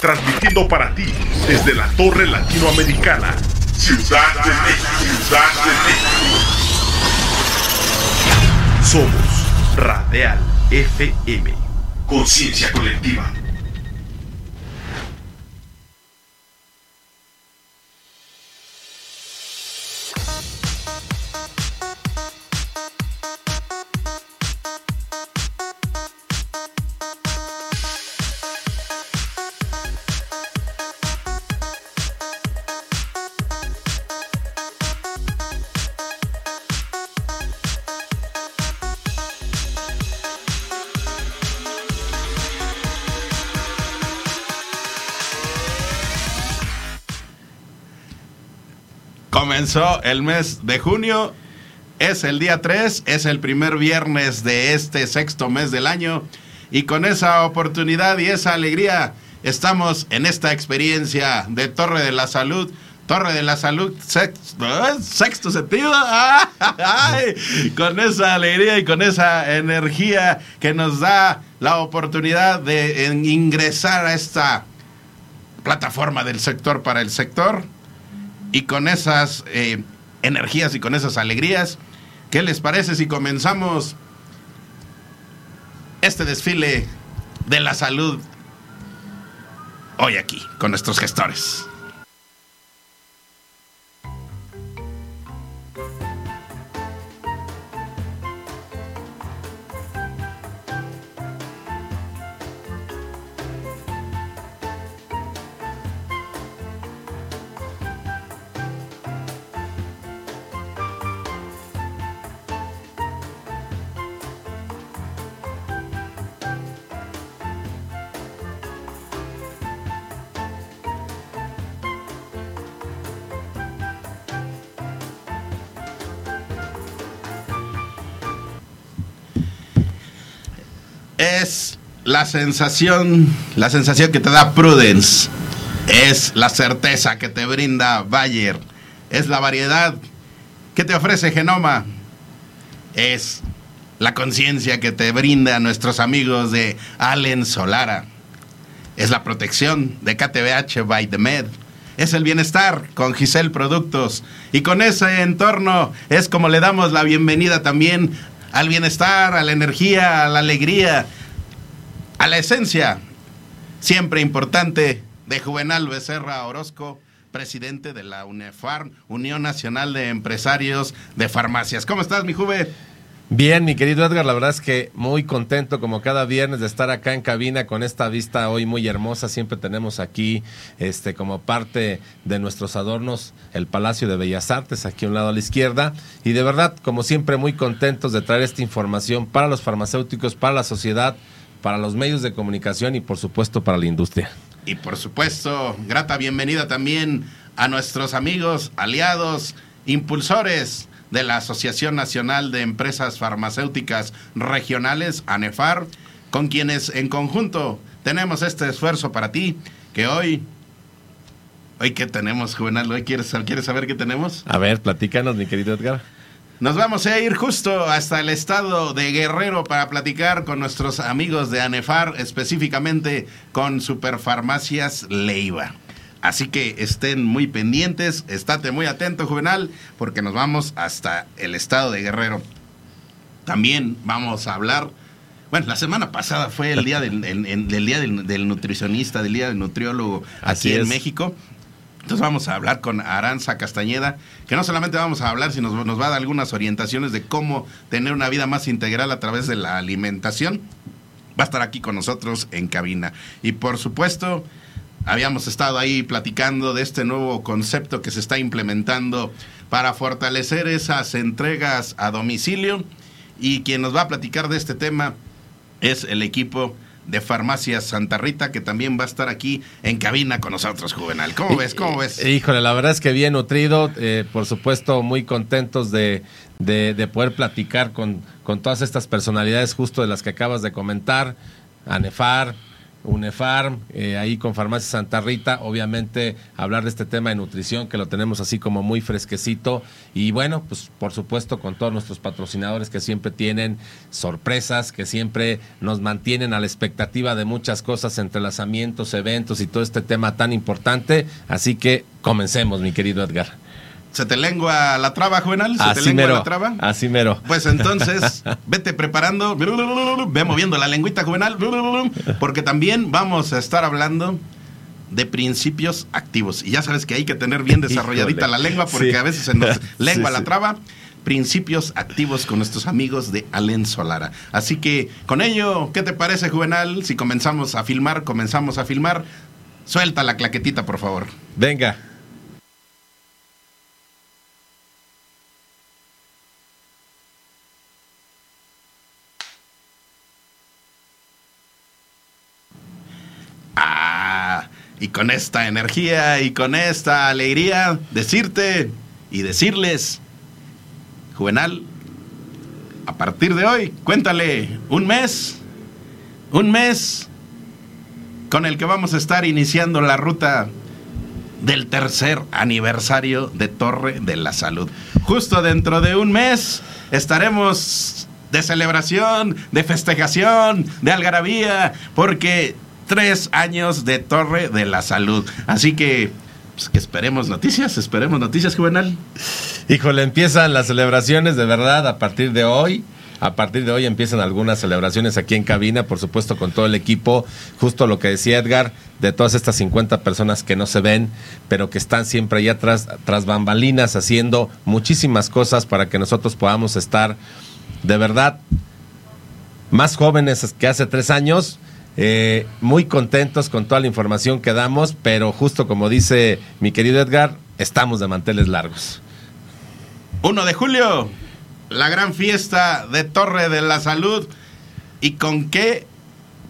transmitiendo para ti desde la Torre Latinoamericana, Ciudad de México, Ciudad de México. Somos Radial FM, conciencia colectiva. Comenzó el mes de junio, es el día 3, es el primer viernes de este sexto mes del año y con esa oportunidad y esa alegría estamos en esta experiencia de Torre de la Salud. Torre de la Salud, sexto, ¿eh? sexto sentido, ¡Ay! con esa alegría y con esa energía que nos da la oportunidad de ingresar a esta plataforma del sector para el sector y con esas eh, energías y con esas alegrías, ¿qué les parece si comenzamos este desfile de la salud hoy aquí con nuestros gestores? Es la sensación, la sensación que te da Prudence, es la certeza que te brinda Bayer, es la variedad que te ofrece Genoma, es la conciencia que te brinda nuestros amigos de Allen Solara, es la protección de KTBH by the Med, es el bienestar con Giselle Productos y con ese entorno es como le damos la bienvenida también al bienestar, a la energía, a la alegría, a la esencia, siempre importante, de Juvenal Becerra Orozco, presidente de la UNEFARM, Unión Nacional de Empresarios de Farmacias. ¿Cómo estás, mi Juve? Bien, mi querido Edgar, la verdad es que muy contento como cada viernes de estar acá en cabina con esta vista hoy muy hermosa. Siempre tenemos aquí este como parte de nuestros adornos el Palacio de Bellas Artes aquí a un lado a la izquierda y de verdad, como siempre muy contentos de traer esta información para los farmacéuticos, para la sociedad, para los medios de comunicación y por supuesto para la industria. Y por supuesto, grata bienvenida también a nuestros amigos, aliados, impulsores de la Asociación Nacional de Empresas Farmacéuticas Regionales, ANEFAR, con quienes en conjunto tenemos este esfuerzo para ti, que hoy... Hoy, ¿qué tenemos, Juvenal? ¿Hoy quieres, quieres saber qué tenemos? A ver, platícanos, mi querido Edgar. Nos vamos a ir justo hasta el estado de Guerrero para platicar con nuestros amigos de ANEFAR, específicamente con Superfarmacias Leiva. Así que estén muy pendientes, estate muy atento, Juvenal, porque nos vamos hasta el estado de Guerrero. También vamos a hablar. Bueno, la semana pasada fue el día del, día del, nutricionista, del día del nutriólogo aquí en México. Entonces vamos a hablar con Aranza Castañeda, que no solamente vamos a hablar, sino nos, va a dar algunas orientaciones de cómo tener una vida más integral a través de la alimentación. Va a estar aquí con nosotros en cabina. Y por supuesto, habíamos estado ahí platicando de este nuevo concepto que se está implementando para fortalecer esas entregas a domicilio. Y quien nos va a platicar de este tema es el equipo de Farmacias Santa Rita, que también va a estar aquí en cabina con nosotros, Juvenal. ¿Cómo ves? ¿Cómo ves? Híjole, la verdad es que bien nutrido, eh, por supuesto, muy contentos de, de, poder platicar con, con todas estas personalidades justo de las que acabas de comentar, Anefar, UNEFARM, eh, ahí con Farmacia Santa Rita, obviamente hablar de este tema de nutrición que lo tenemos así como muy fresquecito y bueno, pues por supuesto con todos nuestros patrocinadores que siempre tienen sorpresas, que siempre nos mantienen a la expectativa de muchas cosas, entrelazamientos, eventos y todo este tema tan importante, así que comencemos mi querido Edgar. ¿Se te lengua la traba, Juvenal? ¿Se así te lengua mero, la traba? Así mero. Pues entonces, vete preparando, ve moviendo la lengüita, Juvenal, porque también vamos a estar hablando de principios activos. Y ya sabes que hay que tener bien desarrolladita la lengua, porque Sí. a veces se nos lengua Sí, la traba. Principios activos con nuestros amigos de Alen Solara. Así que con ello, ¿qué te parece, Juvenal? Si comenzamos a filmar, comenzamos a filmar. Suelta la claquetita, por favor. Venga. Ah, y con esta energía y con esta alegría, decirte y decirles, Juvenal, a partir de hoy, cuéntale un mes, un mes con el que vamos a estar iniciando la ruta del tercer aniversario de Torre de la Salud. Justo dentro de un mes estaremos de celebración, de festejación, de algarabía, porque tres años de Torre de la Salud. Así que, pues, que esperemos noticias, esperemos noticias, Juvenal. Híjole, empiezan las celebraciones de verdad a partir de hoy. A partir de hoy empiezan algunas celebraciones aquí en cabina, por supuesto con todo el equipo. Justo lo que decía Edgar, de todas estas 50 personas que no se ven, pero que están siempre allá atrás, tras bambalinas, haciendo muchísimas cosas para que nosotros podamos estar de verdad más jóvenes que hace tres años. Eh, muy contentos con toda la información que damos, pero justo como dice mi querido Edgar, estamos de manteles largos. 1 de julio, la gran fiesta de Torre de la Salud. ¿Y con qué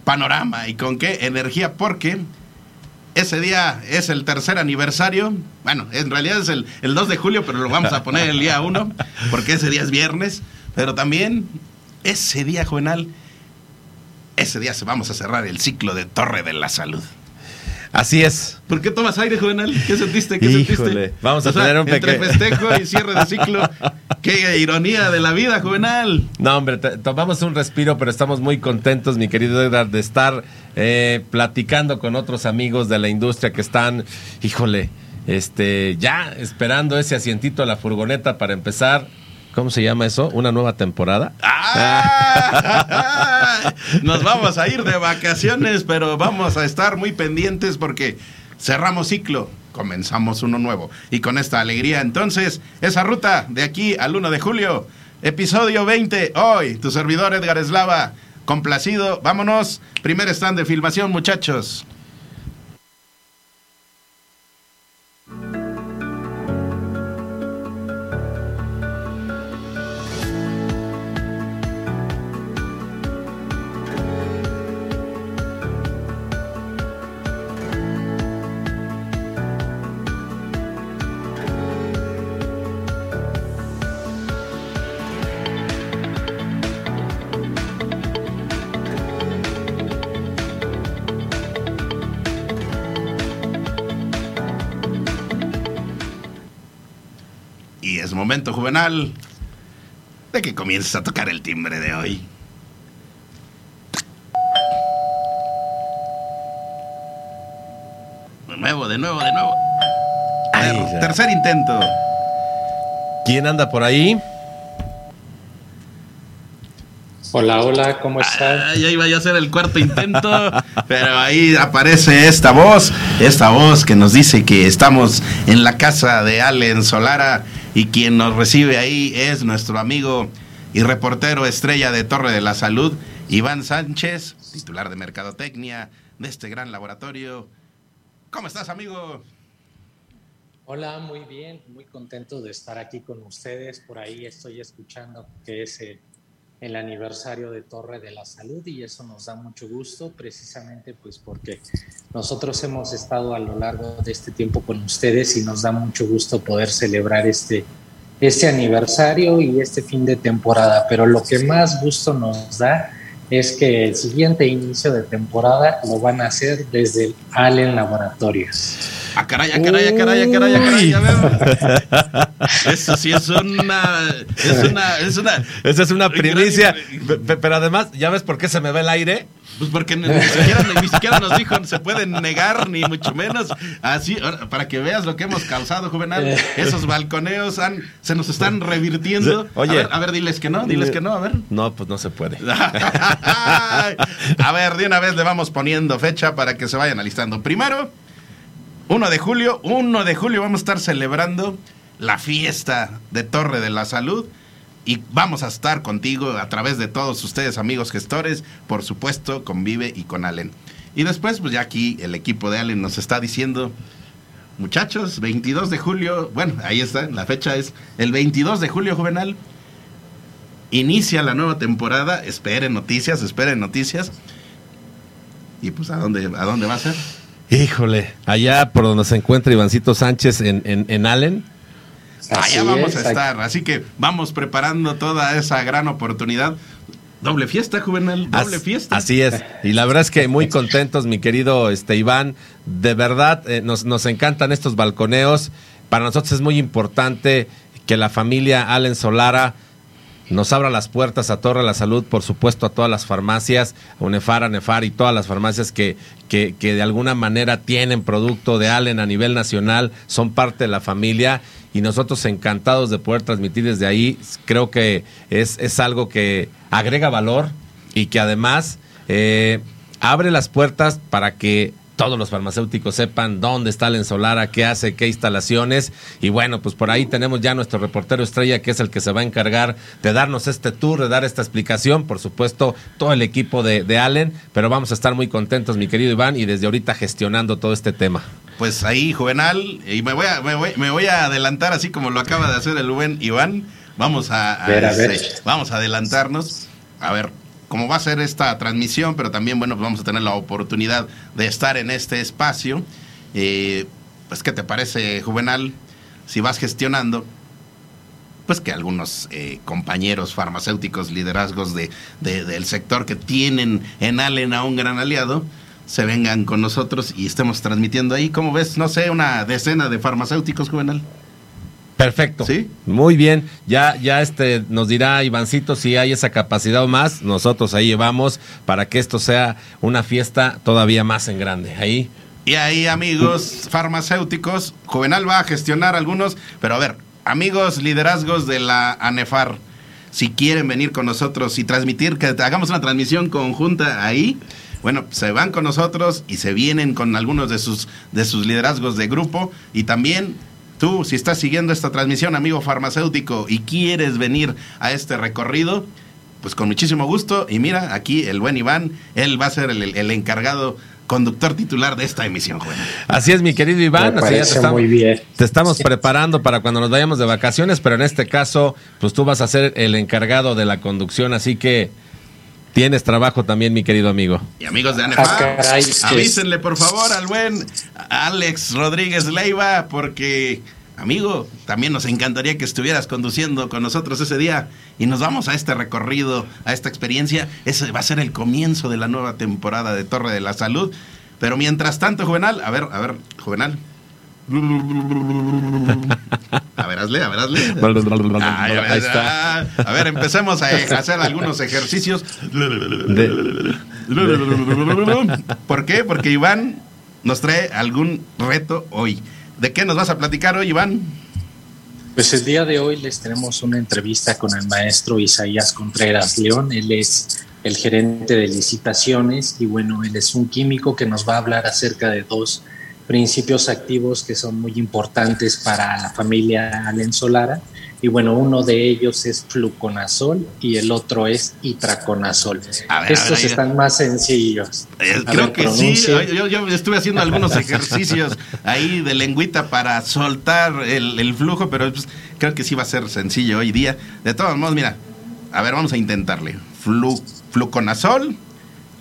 panorama y con qué energía? Porque ese día es el tercer aniversario. Bueno, en realidad es el, el 2 de julio, pero lo vamos a poner el día 1, porque ese día es viernes. Pero también ese día, Juvenal, ese día se vamos a cerrar el ciclo de Torre de la Salud. Así es. ¿Por qué tomas aire, Juvenal? ¿Qué sentiste? ¿Qué Híjole, sentiste? vamos a tener un Entre peque- festejo y cierre de ciclo. ¡Qué ironía de la vida, Juvenal! No, hombre, tomamos un respiro, pero estamos muy contentos, mi querido Edgar, de estar eh, platicando con otros amigos de la industria que están, híjole, este, ya esperando ese asientito a la furgoneta para empezar. ¿Cómo se llama eso? ¿Una nueva temporada? ¡Ah! Nos vamos a ir de vacaciones, pero vamos a estar muy pendientes porque cerramos ciclo, comenzamos uno nuevo. Y con esta alegría, entonces, esa ruta de aquí al 1 de julio, episodio 20, hoy, tu servidor Edgar Eslava, complacido, vámonos, primer stand de filmación, muchachos. Momento, Juvenal, de que comiences a tocar el timbre de hoy. De nuevo, de nuevo, de nuevo. Ya. tercer intento. ¿Quién anda por ahí? Hola, hola, ¿cómo están? Ah, ya iba yo a hacer el cuarto intento, pero ahí aparece esta voz, esta voz que nos dice que estamos en la casa de Allen Solara y quien nos recibe ahí es nuestro amigo y reportero estrella de Torre de la Salud, Iván Sánchez, titular de Mercadotecnia de este gran laboratorio. ¿Cómo estás, amigo? Hola, muy bien, muy contento de estar aquí con ustedes. Por ahí estoy escuchando que es eh, el aniversario de Torre de la Salud y eso nos da mucho gusto, precisamente pues porque nosotros hemos estado a lo largo de este tiempo con ustedes y nos da mucho gusto poder celebrar este, este aniversario y este fin de temporada. Pero lo que más gusto nos da es que el siguiente inicio de temporada lo van a hacer desde el Allen Laboratorios. Ah, caray, ah, caray, ah, caray, ah, caray, ah, caray. Eso sí es una. Es una. Es una Esa es una primicia. Pe- pe- Pero además, ¿ya ves por qué se me ve el aire? Pues porque ni, ni siquiera, ni siquiera nos dijo, se pueden negar, ni mucho menos. Así, para que veas lo que hemos causado, Juvenal. Esos balconeos han, se nos están revirtiendo. Oye. A ver, a ver, diles que no, diles que no, a ver. No, pues no se puede. a ver, de una vez le vamos poniendo fecha para que se vayan alistando. Primero, 1 de julio, 1 de julio vamos a estar celebrando la fiesta de Torre de la Salud. Y vamos a estar contigo a través de todos ustedes, amigos gestores, por supuesto, con Vive y con Allen. Y después, pues ya aquí el equipo de Allen nos está diciendo, muchachos, 22 de julio, bueno, ahí está, la fecha es el 22 de julio, Juvenal. Inicia la nueva temporada, esperen noticias, esperen noticias. Y pues, ¿a dónde, a dónde va a ser? Híjole, allá por donde se encuentra Ivancito Sánchez en, en, en Allen. Allá vamos es, a estar. Así que vamos preparando toda esa gran oportunidad. Doble fiesta, Juvenal, doble As- fiesta. Así es. Y la verdad es que muy contentos, mi querido este, Iván. De verdad, eh, nos, nos encantan estos balconeos. Para nosotros es muy importante que la familia Allen Solara nos abra las puertas a Torre de la Salud, por supuesto a todas las farmacias, a UNEFAR, ANEFAR y todas las farmacias que, que, que de alguna manera tienen producto de Allen a nivel nacional, son parte de la familia y nosotros encantados de poder transmitir desde ahí. Creo que es, es algo que agrega valor y que además eh, abre las puertas para que todos los farmacéuticos sepan dónde está la Solara, qué hace, qué instalaciones. Y bueno, pues por ahí tenemos ya nuestro reportero estrella, que es el que se va a encargar de darnos este tour, de dar esta explicación. Por supuesto, todo el equipo de, de Allen, pero vamos a estar muy contentos, mi querido Iván, y desde ahorita gestionando todo este tema. Pues ahí, Juvenal, y me voy, a, me, voy, me voy a adelantar así como lo acaba de hacer el buen Iván. Vamos a, a Ver, a ver. vamos a adelantarnos. A ver cómo va a ser esta transmisión, pero también, bueno, pues vamos a tener la oportunidad de estar en este espacio. Eh, pues, ¿qué te parece, Juvenal? Si vas gestionando, pues que algunos eh, compañeros farmacéuticos, liderazgos de, de- del sector que tienen en Allen a un gran aliado, se vengan con nosotros y estemos transmitiendo ahí. ¿Cómo ves? No sé, una decena de farmacéuticos, Juvenal. Perfecto. ¿Sí? Muy bien. Ya, ya este nos dirá Ivancito si hay esa capacidad o más. Nosotros ahí llevamos para que esto sea una fiesta todavía más en grande. Ahí. Y ahí, amigos farmacéuticos, Juvenal va a gestionar algunos, pero a ver, amigos liderazgos de la ANEFAR, si quieren venir con nosotros y transmitir, que hagamos una transmisión conjunta ahí, bueno, se van con nosotros y se vienen con algunos de sus, de sus liderazgos de grupo y también tú, si estás siguiendo esta transmisión, amigo farmacéutico, y quieres venir a este recorrido, pues con muchísimo gusto. Y mira, aquí el buen Iván, él va a ser el, encargado conductor titular de esta emisión, Juan. Así es, mi querido Iván. Me así ya te estamos, muy bien. te estamos preparando para cuando nos vayamos de vacaciones, pero en este caso, pues tú vas a ser el encargado de la conducción, así que tienes trabajo también, mi querido amigo. Y amigos de Ah, sí. avísenle por favor al buen Alex Rodríguez Leiva, porque, amigo, también nos encantaría que estuvieras conduciendo con nosotros ese día y nos vamos a este recorrido, a esta experiencia. Ese va a ser el comienzo de la nueva temporada de Torre de la Salud. Pero mientras tanto, Juvenal, a ver, a ver, Juvenal. A ver, hazle, a ver, hazle. Ay, a ver, Ahí está. A ver, empecemos a hacer algunos ejercicios. ¿Por qué? Porque Iván nos trae algún reto hoy. ¿De qué nos vas a platicar hoy, Iván? Pues el día de hoy les tenemos una entrevista con el maestro Isaías Contreras León. Él es el gerente de licitaciones y bueno, él es un químico que nos va a hablar acerca de dos principios activos que son muy importantes para la familia Allen Solara. Y bueno, uno de ellos es fluconazol y el otro es itraconazol. A ver, a Estos ver, están más sencillos. Eh, creo ver, que pronuncie. sí. Yo, yo estuve haciendo algunos ejercicios ahí de lengüita para soltar el, el flujo, pero pues, creo que sí va a ser sencillo hoy día. De todos modos, mira, a ver, vamos a intentarle. Flu, fluconazol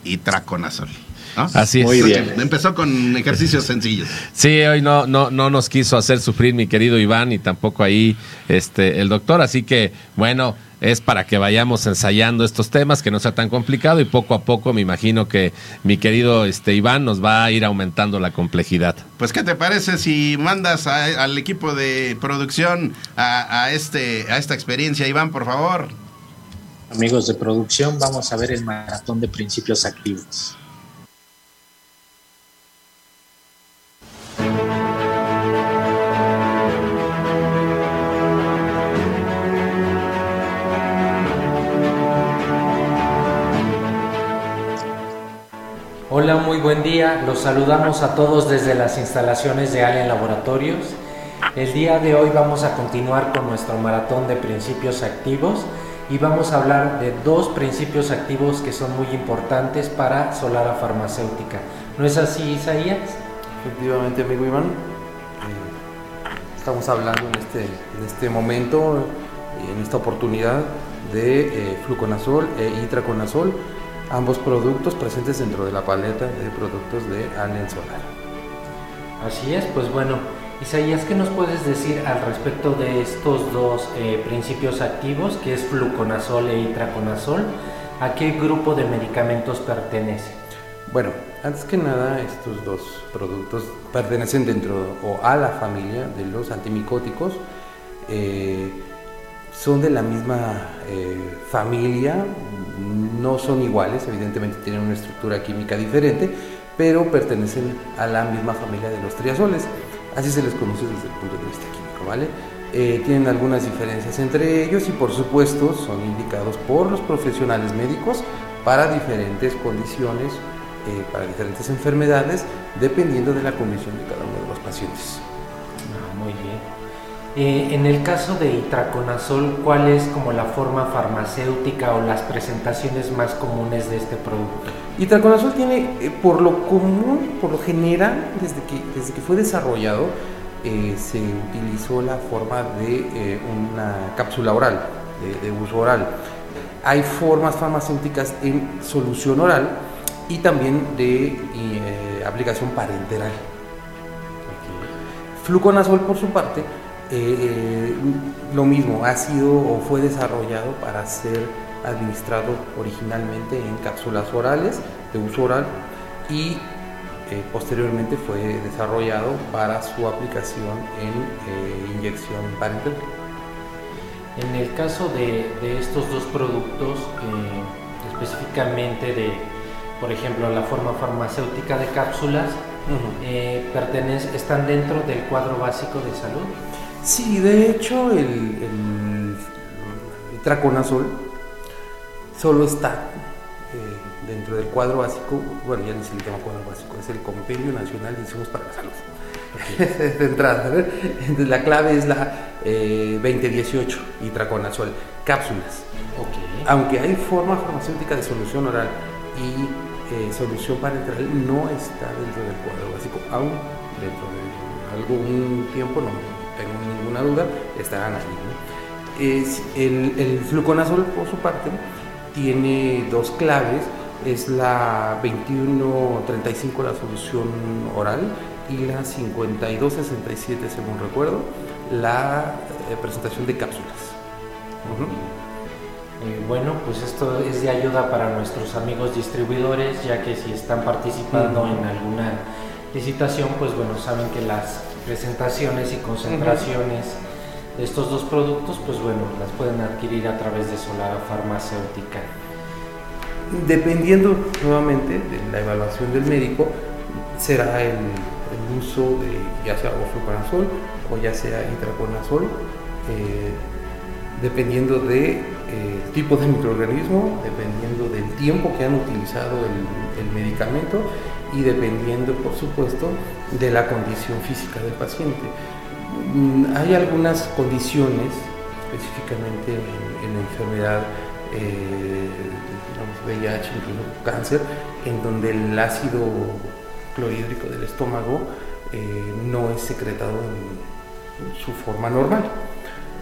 y traconazol. Así es. Muy bien. Empezó con ejercicios sencillos. Sí, hoy no, no, no nos quiso hacer sufrir mi querido Iván y tampoco ahí este, el doctor. Así que, bueno, es para que vayamos ensayando estos temas, que no sea tan complicado y poco a poco me imagino que mi querido este, Iván nos va a ir aumentando la complejidad. Pues, ¿qué te parece si mandas a- al equipo de producción a, a este, a esta experiencia, Iván, por favor? Amigos de producción, vamos a ver el maratón de principios activos. Hola, muy buen día. Los saludamos a todos desde las instalaciones de Allen Laboratorios. El día de hoy vamos a continuar con nuestro maratón de principios activos y vamos a hablar de dos principios activos que son muy importantes para Solara Farmacéutica. ¿No es así, Isaías? Efectivamente, amigo Iván. Eh, estamos hablando en este, en este momento, en esta oportunidad, de eh, fluconazol e itraconazol, ambos productos presentes dentro de la paleta de productos de Allen Solar. Así es, pues bueno, Isaías, ¿qué nos puedes decir al respecto de estos dos eh, principios activos, que es fluconazol e itraconazol? ¿A qué grupo de medicamentos pertenece? Bueno, antes que nada, estos dos productos pertenecen dentro o a la familia de los antimicóticos. eh, son de la misma eh, familia, no son iguales, evidentemente tienen una estructura química diferente, pero pertenecen a la misma familia de los triazoles. Así se les conoce desde el punto de vista químico, ¿vale? Eh, tienen algunas diferencias entre ellos y por supuesto son indicados por los profesionales médicos para diferentes condiciones, eh, para diferentes enfermedades, dependiendo de la condición de cada uno de los pacientes. Eh, en el caso de itraconazol, ¿cuál es como la forma farmacéutica o las presentaciones más comunes de este producto? Itraconazol tiene, eh, por lo común, por lo general, desde que, desde que fue desarrollado, eh, se utilizó la forma de eh, una cápsula oral, de, de uso oral. Hay formas farmacéuticas en solución oral y también de eh, aplicación parenteral. Fluconazol, por su parte, eh, lo mismo, ha sido o fue desarrollado para ser administrado originalmente en cápsulas orales, de uso oral, y eh, posteriormente fue desarrollado para su aplicación en eh, inyección parenteral. En el caso de, de estos dos productos, eh, específicamente de, por ejemplo, la forma farmacéutica de cápsulas, eh, pertenece, están dentro del cuadro básico de salud. Sí, de hecho, el, el itraconazol solo está eh, dentro del cuadro básico, bueno, ya ni se le llama cuadro básico, es el Compendio Nacional de Insumos para la Salud. de entrada, ¿ver? La clave es la eh, 2018, itraconazol, cápsulas. Ok. Aunque hay forma farmacéutica de solución oral y eh, solución parenteral, no está dentro del cuadro básico, aún dentro de algún tiempo, no ninguna duda, estarán ahí. ¿no? Es el, el fluconazol, por su parte, tiene dos claves, es la 2135, la solución oral, y la 5267, según recuerdo, la eh, presentación de cápsulas. Ujú. Eh, bueno, pues esto es de ayuda para nuestros amigos distribuidores, ya que si están participando Ujú. en alguna licitación, pues bueno, saben que las presentaciones y concentraciones de estos dos productos, pues bueno, las pueden adquirir a través de Solara Farmacéutica. Dependiendo nuevamente de la evaluación del médico, será el, el uso de ya sea o fluconazol o ya sea itraconazol, eh, dependiendo del tipo de microorganismo, dependiendo del tiempo que han utilizado el, el medicamento y dependiendo, por supuesto, de la condición física del paciente. Mm, Hay algunas condiciones, específicamente en, en la enfermedad eh, VIH, incluso cáncer, en donde el ácido clorhídrico del estómago eh, no es secretado en su forma normal.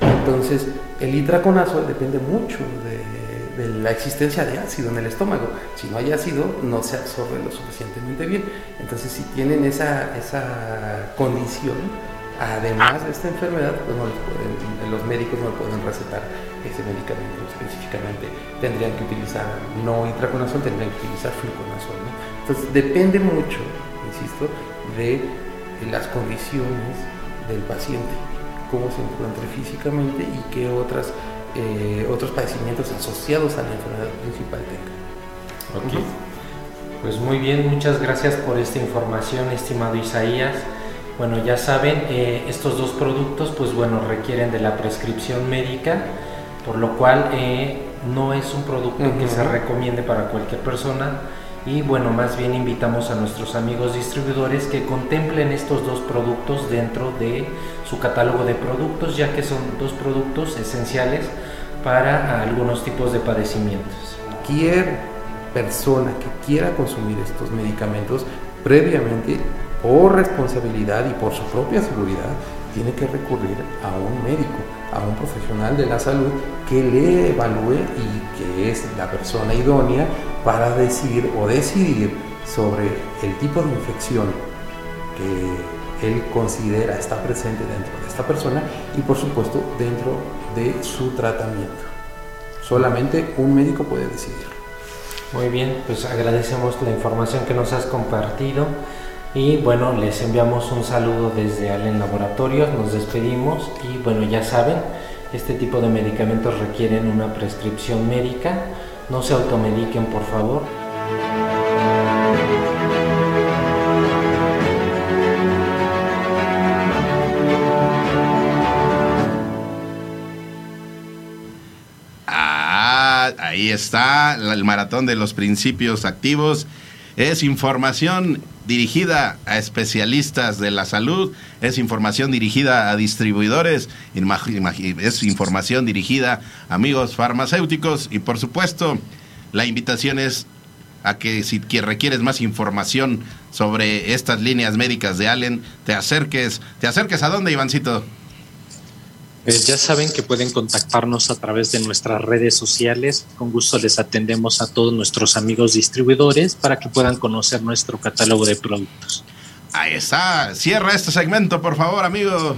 Entonces, el itraconazol depende mucho de, de la existencia de ácido en el estómago. Si no hay ácido, no se absorbe lo suficientemente bien. Entonces, si tienen esa, esa condición, además de esta enfermedad, pues no les pueden, los médicos no pueden recetar ese medicamento específicamente. Tendrían que utilizar no intraconazol, tendrían que utilizar fluconazol. Entonces, depende mucho, insisto, de las condiciones del paciente, cómo se encuentre físicamente y qué otras eh, otros padecimientos asociados a la enfermedad principal tenga. Pues muy bien, muchas gracias por esta información, estimado Isaías. Bueno, ya saben, eh, estos dos productos, pues bueno, requieren de la prescripción médica, por lo cual eh, no es un producto que se recomiende para cualquier persona y bueno, más bien invitamos a nuestros amigos distribuidores que contemplen estos dos productos dentro de su catálogo de productos, ya que son dos productos esenciales para algunos tipos de padecimientos. Cualquier persona que quiera consumir estos medicamentos previamente, por responsabilidad y por su propia seguridad, tiene que recurrir a un médico, a un profesional de la salud que le evalúe y que es la persona idónea para decidir o decidir sobre el tipo de infección que él considera está presente dentro de esta persona y por supuesto dentro de su tratamiento. Solamente un médico puede decidir. Muy bien, pues agradecemos la información que nos has compartido. Y bueno, les enviamos un saludo desde Allen Laboratorios, nos despedimos y bueno, ya saben, este tipo de medicamentos requieren una prescripción médica, no se automediquen por favor. Ah, ahí está el maratón de los principios activos. Es información dirigida a especialistas de la salud, es información dirigida a distribuidores, es información dirigida a amigos farmacéuticos y por supuesto la invitación es a que si requieres más información sobre estas líneas médicas de Allen, te acerques, te acerques a dónde, Ivancito. Pues ya saben que pueden contactarnos a través de nuestras redes sociales. Con gusto les atendemos a todos nuestros amigos distribuidores para que puedan conocer nuestro catálogo de productos. Ahí está. Cierra este segmento, por favor, amigo.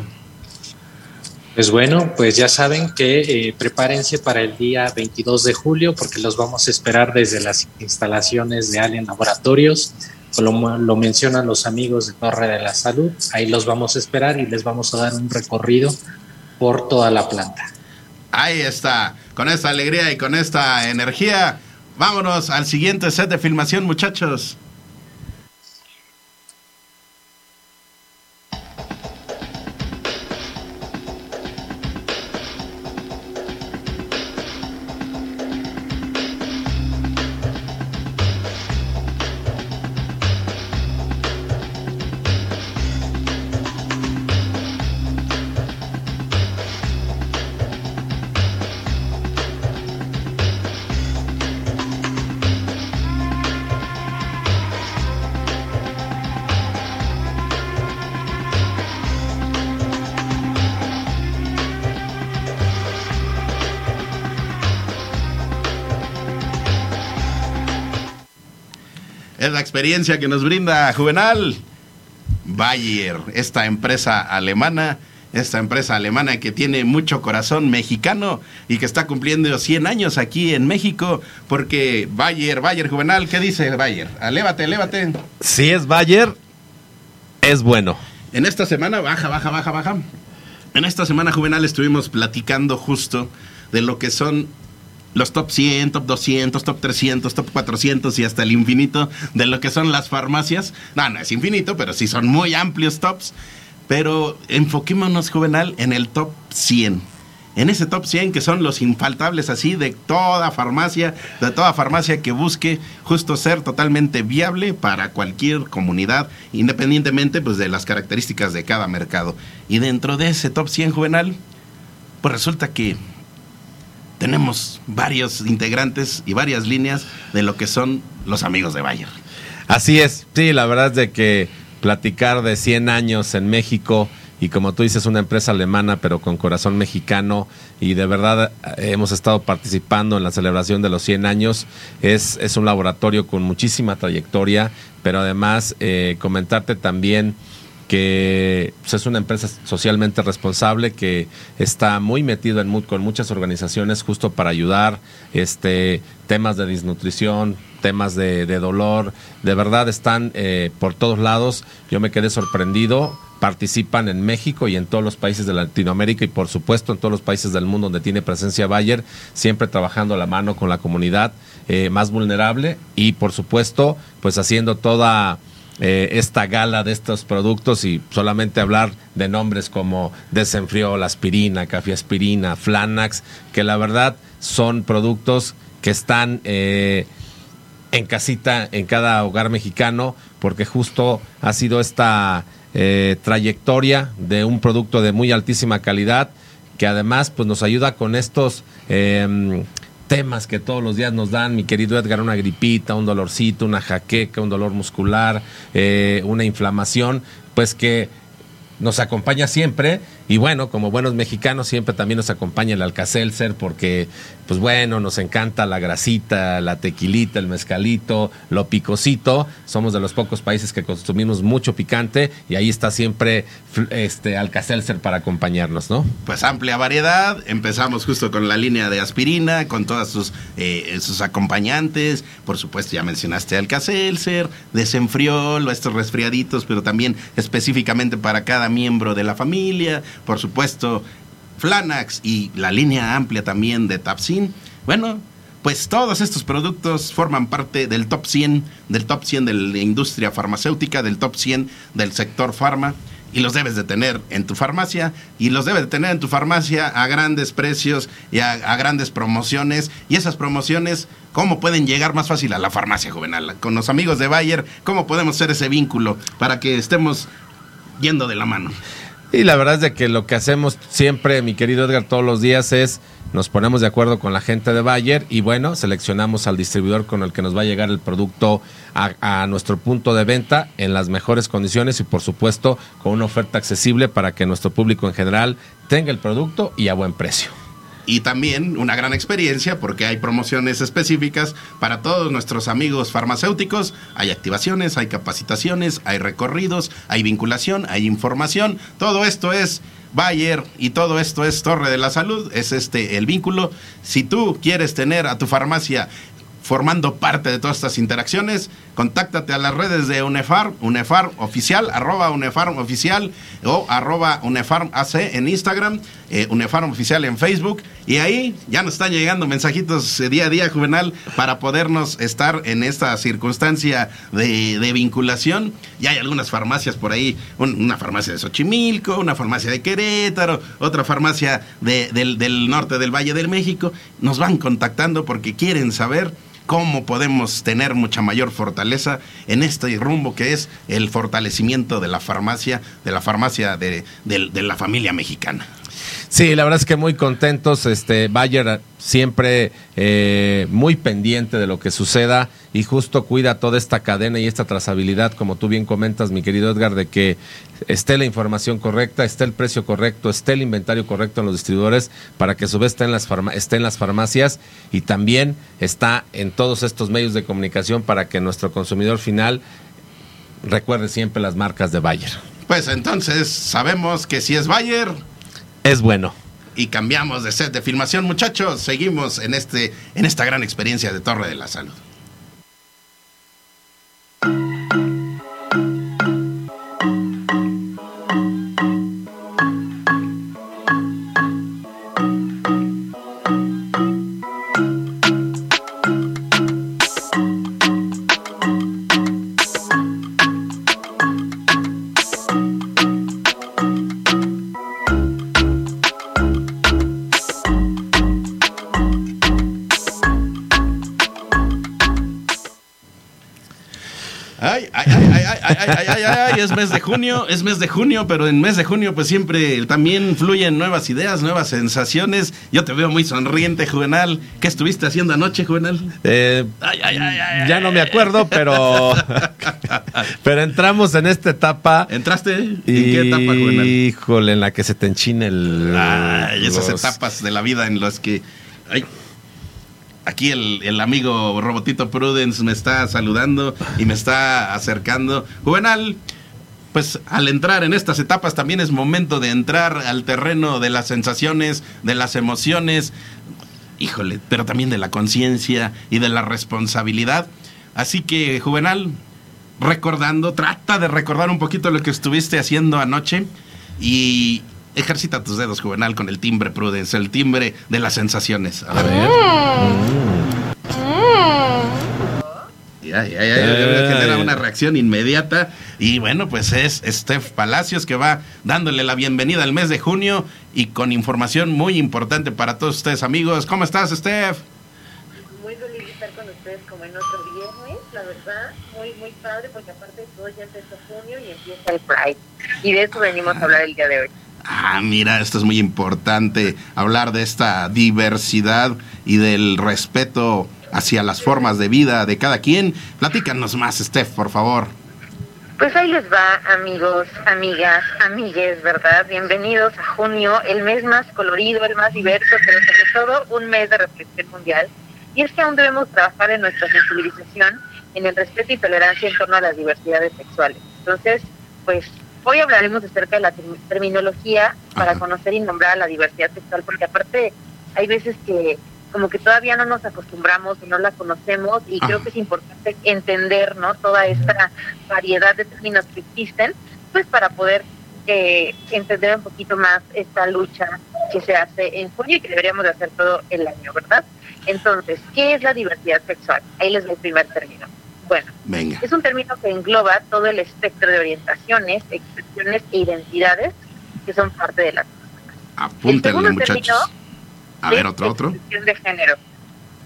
Pues bueno, pues ya saben que eh, prepárense para el día 22 de julio porque los vamos a esperar desde las instalaciones de Alien Laboratorios. Lo, lo mencionan los amigos de Torre de la Salud. Ahí los vamos a esperar y les vamos a dar un recorrido por toda la planta. Ahí está, con esta alegría y con esta energía, vámonos al siguiente set de filmación, muchachos. Experiencia que nos brinda Juvenal. Bayer, esta empresa alemana, esta empresa alemana que tiene mucho corazón mexicano y que está cumpliendo 100 años aquí en México, porque Bayer, Bayer Juvenal, ¿qué dice Bayer? Alévate, alévate. Si es Bayer, es bueno. En esta semana, baja, baja, baja, baja. En esta semana Juvenal estuvimos platicando justo de lo que son los top 100, top 200, top 300, top 400 y hasta el infinito de lo que son las farmacias. No, no es infinito, pero sí son muy amplios tops. Pero enfoquémonos, Juvenal, en el top 100. En ese top 100 que son los infaltables así de toda farmacia, de toda farmacia que busque justo ser totalmente viable para cualquier comunidad, independientemente pues de las características de cada mercado. Y dentro de ese top 100 juvenal, pues resulta que tenemos varios integrantes y varias líneas de lo que son los amigos de Bayer. Así es, sí, la verdad es de que platicar de 100 años en México y como tú dices, una empresa alemana pero con corazón mexicano y de verdad eh, hemos estado participando en la celebración de los 100 años. Es, es un laboratorio con muchísima trayectoria, pero además eh, comentarte también que pues, es una empresa socialmente responsable que está muy metido en con muchas organizaciones justo para ayudar este temas de desnutrición temas de, dolor. De verdad están eh, por todos lados. Yo me quedé sorprendido. Participan en México y en todos los países de Latinoamérica y por supuesto en todos los países del mundo donde tiene presencia Bayer, siempre trabajando a la mano con la comunidad eh, más vulnerable y por supuesto pues haciendo toda eh, esta gala de estos productos y solamente hablar de nombres como Desenfriol, aspirina, café aspirina, Flanax, que la verdad son productos que están eh, en casita en cada hogar mexicano porque justo ha sido esta eh, trayectoria de un producto de muy altísima calidad que además pues nos ayuda con estos temas que todos los días nos dan, mi querido Edgar, una gripita, un dolorcito, una jaqueca, un dolor muscular, eh, una inflamación, pues que nos acompaña siempre. Y bueno, como buenos mexicanos siempre también nos acompaña el Alcacelser porque, pues bueno, nos encanta la grasita, la tequilita, el mezcalito, lo picosito. Somos de los pocos países que consumimos mucho picante y ahí está siempre este Alcacelser para acompañarnos, ¿no? Pues amplia variedad. Empezamos justo con la línea de aspirina, con todas sus, eh, sus acompañantes. Por supuesto, ya mencionaste Alcacelser, desenfriol, estos resfriaditos, pero también específicamente para cada miembro de la familia por supuesto, Flanax y la línea amplia también de Tapsin. Bueno, pues todos estos productos forman parte del top 100, del top 100 de la industria farmacéutica, del top 100 del sector farma y los debes de tener en tu farmacia y los debes de tener en tu farmacia a grandes precios y a, a, grandes promociones y esas promociones cómo pueden llegar más fácil a la farmacia juvenal con los amigos de Bayer cómo podemos hacer ese vínculo para que estemos yendo de la mano y la verdad es de que lo que hacemos siempre, mi querido Edgar, todos los días es nos ponemos de acuerdo con la gente de Bayer y bueno, seleccionamos al distribuidor con el que nos va a llegar el producto a, a, nuestro punto de venta en las mejores condiciones y por supuesto con una oferta accesible para que nuestro público en general tenga el producto y a buen precio y también una gran experiencia porque hay promociones específicas para todos nuestros amigos farmacéuticos. Hay activaciones, hay capacitaciones, hay recorridos, hay vinculación, hay información. Todo esto es Bayer y todo esto es Torre de la Salud, es este el vínculo. Si tú quieres tener a tu farmacia formando parte de todas estas interacciones, contáctate a las redes de UNEFAR, UNEFAR oficial, arroba UNEFAR oficial o arroba UNEFAR AC en Instagram, eh, UNEFAR oficial en Facebook y ahí ya nos están llegando mensajitos eh, día a día, Juvenal, para podernos estar en esta circunstancia de, vinculación. Ya hay algunas farmacias por ahí, una farmacia de Xochimilco, una farmacia de Querétaro, otra farmacia del norte del Valle del México, nos van contactando porque quieren saber cómo podemos tener mucha mayor fortaleza en este rumbo que es el fortalecimiento de la farmacia, de la farmacia de, la familia mexicana. Sí, la verdad es que muy contentos. Este Bayer siempre eh, muy pendiente de lo que suceda y justo cuida toda esta cadena y esta trazabilidad, como tú bien comentas, mi querido Edgar, de que esté la información correcta, esté el precio correcto, esté el inventario correcto en los distribuidores para que a su vez esté en las, esté en las farmacias y también está en todos estos medios de comunicación para que nuestro consumidor final recuerde siempre las marcas de Bayer. Pues entonces sabemos que si es Bayer es bueno. Y cambiamos de set de filmación, muchachos. Seguimos en, este, en esta gran experiencia de Torre de la Salud. Mes de junio, es mes de junio, pero en mes de junio pues siempre también fluyen nuevas ideas, nuevas sensaciones. Yo te veo muy sonriente, Juvenal. ¿Qué estuviste haciendo anoche, Juvenal? Eh, Ay, ay, ay, ay, ya no me acuerdo, pero pero entramos en esta etapa. ¿Entraste? ¿En qué etapa, Juvenal? Híjole, en la que se te enchina el. Ay, esas etapas de la vida en las que. ay, aquí el, el amigo Robotito Prudence me está saludando y me está acercando. Juvenal, pues al entrar en estas etapas también es momento de entrar al terreno de las sensaciones, de las emociones, híjole, pero también de la conciencia y de la responsabilidad. Así que, Juvenal, recordando, trata de recordar un poquito lo que estuviste haciendo anoche y ejercita tus dedos, Juvenal, con el timbre Prudence, el timbre de las sensaciones. A ver. Ya, ya, ya, ya, ya, genera una reacción inmediata. Y bueno, pues es Steph Palacios que va dándole la bienvenida al mes de junio y con información muy importante para todos ustedes, amigos. ¿Cómo estás, Steph? muy feliz de estar con ustedes como en otro viernes, la verdad, muy, muy padre, porque aparte de todo ya empezó junio y empieza el Pride. Y de eso venimos a hablar el día de hoy. Ah, mira, esto es muy importante, hablar de esta diversidad y del respeto hacia las formas de vida de cada quien. Platícanos más, Steph, por favor. Pues ahí les va, amigos, amigas, amigues, ¿verdad? Bienvenidos a junio, el mes más colorido, el más diverso, pero sobre todo un mes de reflexión mundial. Y es que aún debemos trabajar en nuestra sensibilización, en el respeto y tolerancia en torno a las diversidades sexuales. Entonces, pues hoy hablaremos acerca de la term- terminología para conocer y nombrar a la diversidad sexual, porque aparte hay veces que como que todavía no nos acostumbramos o no la conocemos y creo que es importante entender, ¿no? Toda esta variedad de términos que existen, pues para poder eh, entender un poquito más esta lucha que se hace en junio y que deberíamos de hacer todo el año, ¿verdad? Entonces, ¿qué es la diversidad sexual? Ahí les va el primer término. Bueno, Venga. es un término que engloba todo el espectro de orientaciones, expresiones e identidades que son parte de la Apúntenle, segundo muchachos. término A ver, otro, otro. Expresión de género.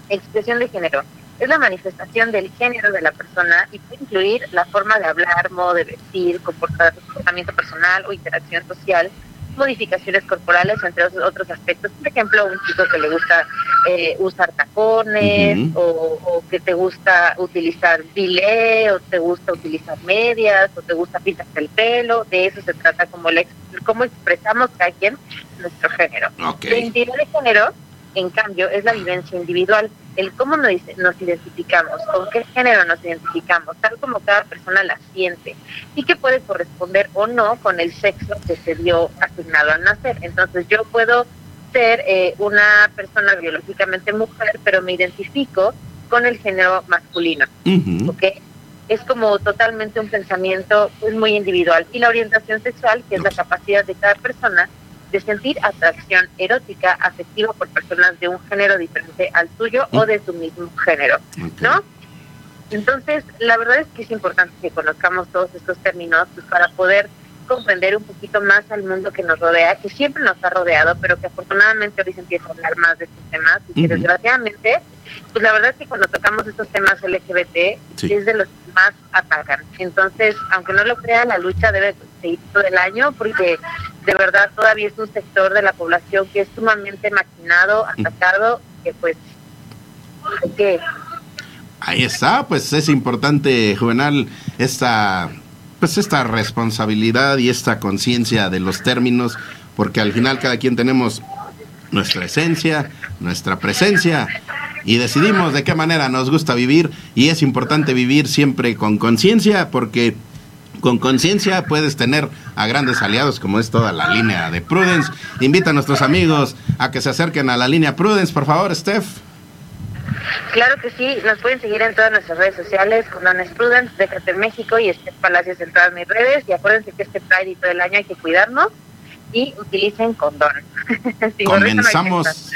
Expresión de género. Es la manifestación del género de la persona y puede incluir la forma de hablar, modo de vestir, comportamiento personal o interacción social, modificaciones corporales, entre otros- otros aspectos. Por ejemplo, un chico que le gusta eh, usar tacones o, o que te gusta utilizar bilé o te gusta utilizar medias o te gusta pintarte el pelo. De eso se trata como cómo expresamos cada quien nuestro género. Ok. La identidad de género, en cambio, es la vivencia individual, el cómo nos, nos identificamos, con qué género nos identificamos, tal como cada persona la siente, y que puede corresponder o no con el sexo que se dio asignado al nacer. Entonces yo puedo ser eh, una persona biológicamente mujer, pero me identifico con el género masculino. Ujú. ¿ok? Es como totalmente un pensamiento pues, muy individual. Y la orientación sexual, que es la capacidad de cada persona de sentir atracción erótica, afectiva por personas de un género diferente al tuyo o de su mismo género. ¿no? Entonces, la verdad es que es importante que conozcamos todos estos términos pues, para poder comprender un poquito más al mundo que nos rodea, que siempre nos ha rodeado, pero que afortunadamente hoy se empieza a hablar más de estos temas y que desgraciadamente, pues la verdad es que cuando tocamos estos temas LGBT Sí. es de los que más atacan. Entonces, aunque no lo crean, la lucha debe seguir todo el año porque de verdad todavía es un sector de la población que es sumamente maquinado, atacado, que pues hay que Ahí está, pues es importante, Juvenal, esta, pues esta responsabilidad y esta conciencia de los términos, porque al final cada quien tenemos nuestra esencia, nuestra presencia y decidimos de qué manera nos gusta vivir y es importante vivir siempre con conciencia porque con conciencia puedes tener a grandes aliados como es toda la línea de Prudence. Invita a nuestros amigos a que se acerquen a la línea Prudence, por favor, Steph. Claro que sí, nos pueden seguir en todas nuestras redes sociales, con Prudence, Déjate en México y Esther Palacios en todas mis redes. Y acuérdense que este Pride y todo el año hay que cuidarnos y utilicen condón. Hay Comenzamos.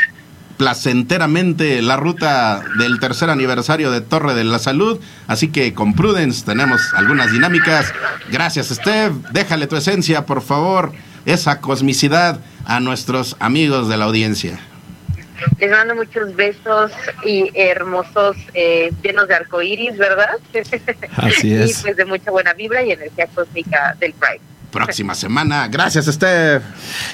Placenteramente la ruta del tercer aniversario de Torre de la Salud, así que con Prudence tenemos algunas dinámicas. Gracias, Steph. Déjale tu esencia, por favor, esa cosmicidad a nuestros amigos de la audiencia. Les mando muchos besos y hermosos, eh, llenos de arcoíris, ¿verdad? Así es. y pues de mucha buena vibra y energía cósmica del Pride. Próxima semana. Gracias, Steph.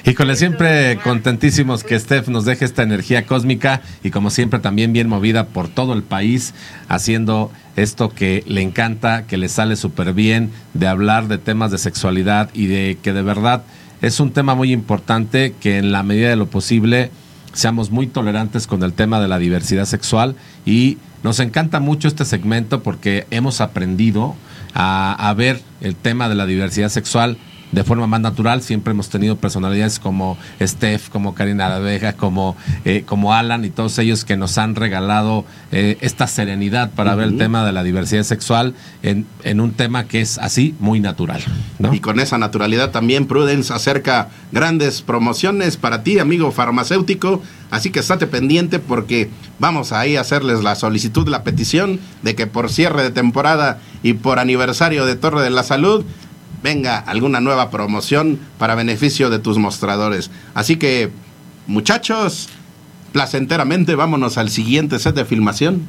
Híjole, siempre contentísimos que Steph nos deje esta energía cósmica y como siempre también bien movida por todo el país haciendo esto que le encanta, que le sale súper bien, de hablar de temas de sexualidad y de que de verdad es un tema muy importante que en la medida de lo posible seamos muy tolerantes con el tema de la diversidad sexual y nos encanta mucho este segmento porque hemos aprendido a, a ver el tema de la diversidad sexual de forma más natural. Siempre hemos tenido personalidades como Steph, como Karina Araveja, como, eh, como Alan y todos ellos que nos han regalado eh, esta serenidad para ver el tema de la diversidad sexual en, en un tema que es así muy natural. ¿no? Y con esa naturalidad también Prudence acerca grandes promociones para ti, amigo farmacéutico. Así que estate pendiente porque vamos ahí a hacerles la solicitud, la petición de que por cierre de temporada y por aniversario de Torre de la Salud venga alguna nueva promoción para beneficio de tus mostradores. Así que, muchachos, placenteramente vámonos al siguiente set de filmación.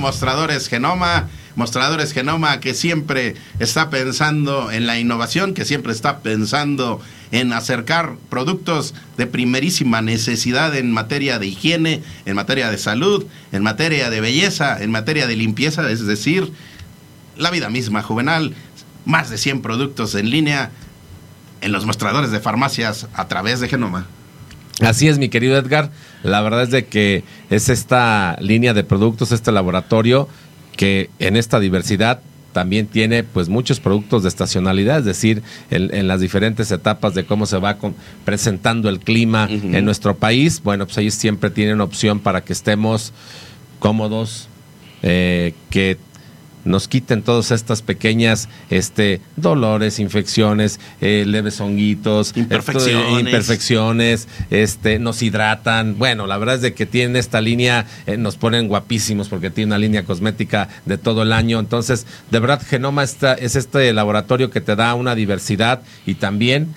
Mostradores Genoma, mostradores Genoma que siempre está pensando en la innovación, que siempre está pensando en acercar productos de primerísima necesidad en materia de higiene, en materia de salud, en materia de belleza, en materia de limpieza, es decir, la vida misma juvenal, más de 100 productos en línea en los mostradores de farmacias a través de Genoma. Así es, mi querido Edgar. La verdad es de que es esta línea de productos, este laboratorio que en esta diversidad también tiene pues muchos productos de estacionalidad, es decir, en, en las diferentes etapas de cómo se va con- presentando el clima en nuestro país. Bueno, pues ellos siempre tienen opción para que estemos cómodos, eh, que nos quiten todas estas pequeñas este, dolores, infecciones, eh, leves honguitos, Imperfecciones. esto de- imperfecciones, este, nos hidratan. Bueno, la verdad es de que tienen esta línea, eh, nos ponen guapísimos porque tiene una línea cosmética de todo el año. Entonces, de verdad, Genoma está, es este laboratorio que te da una diversidad y también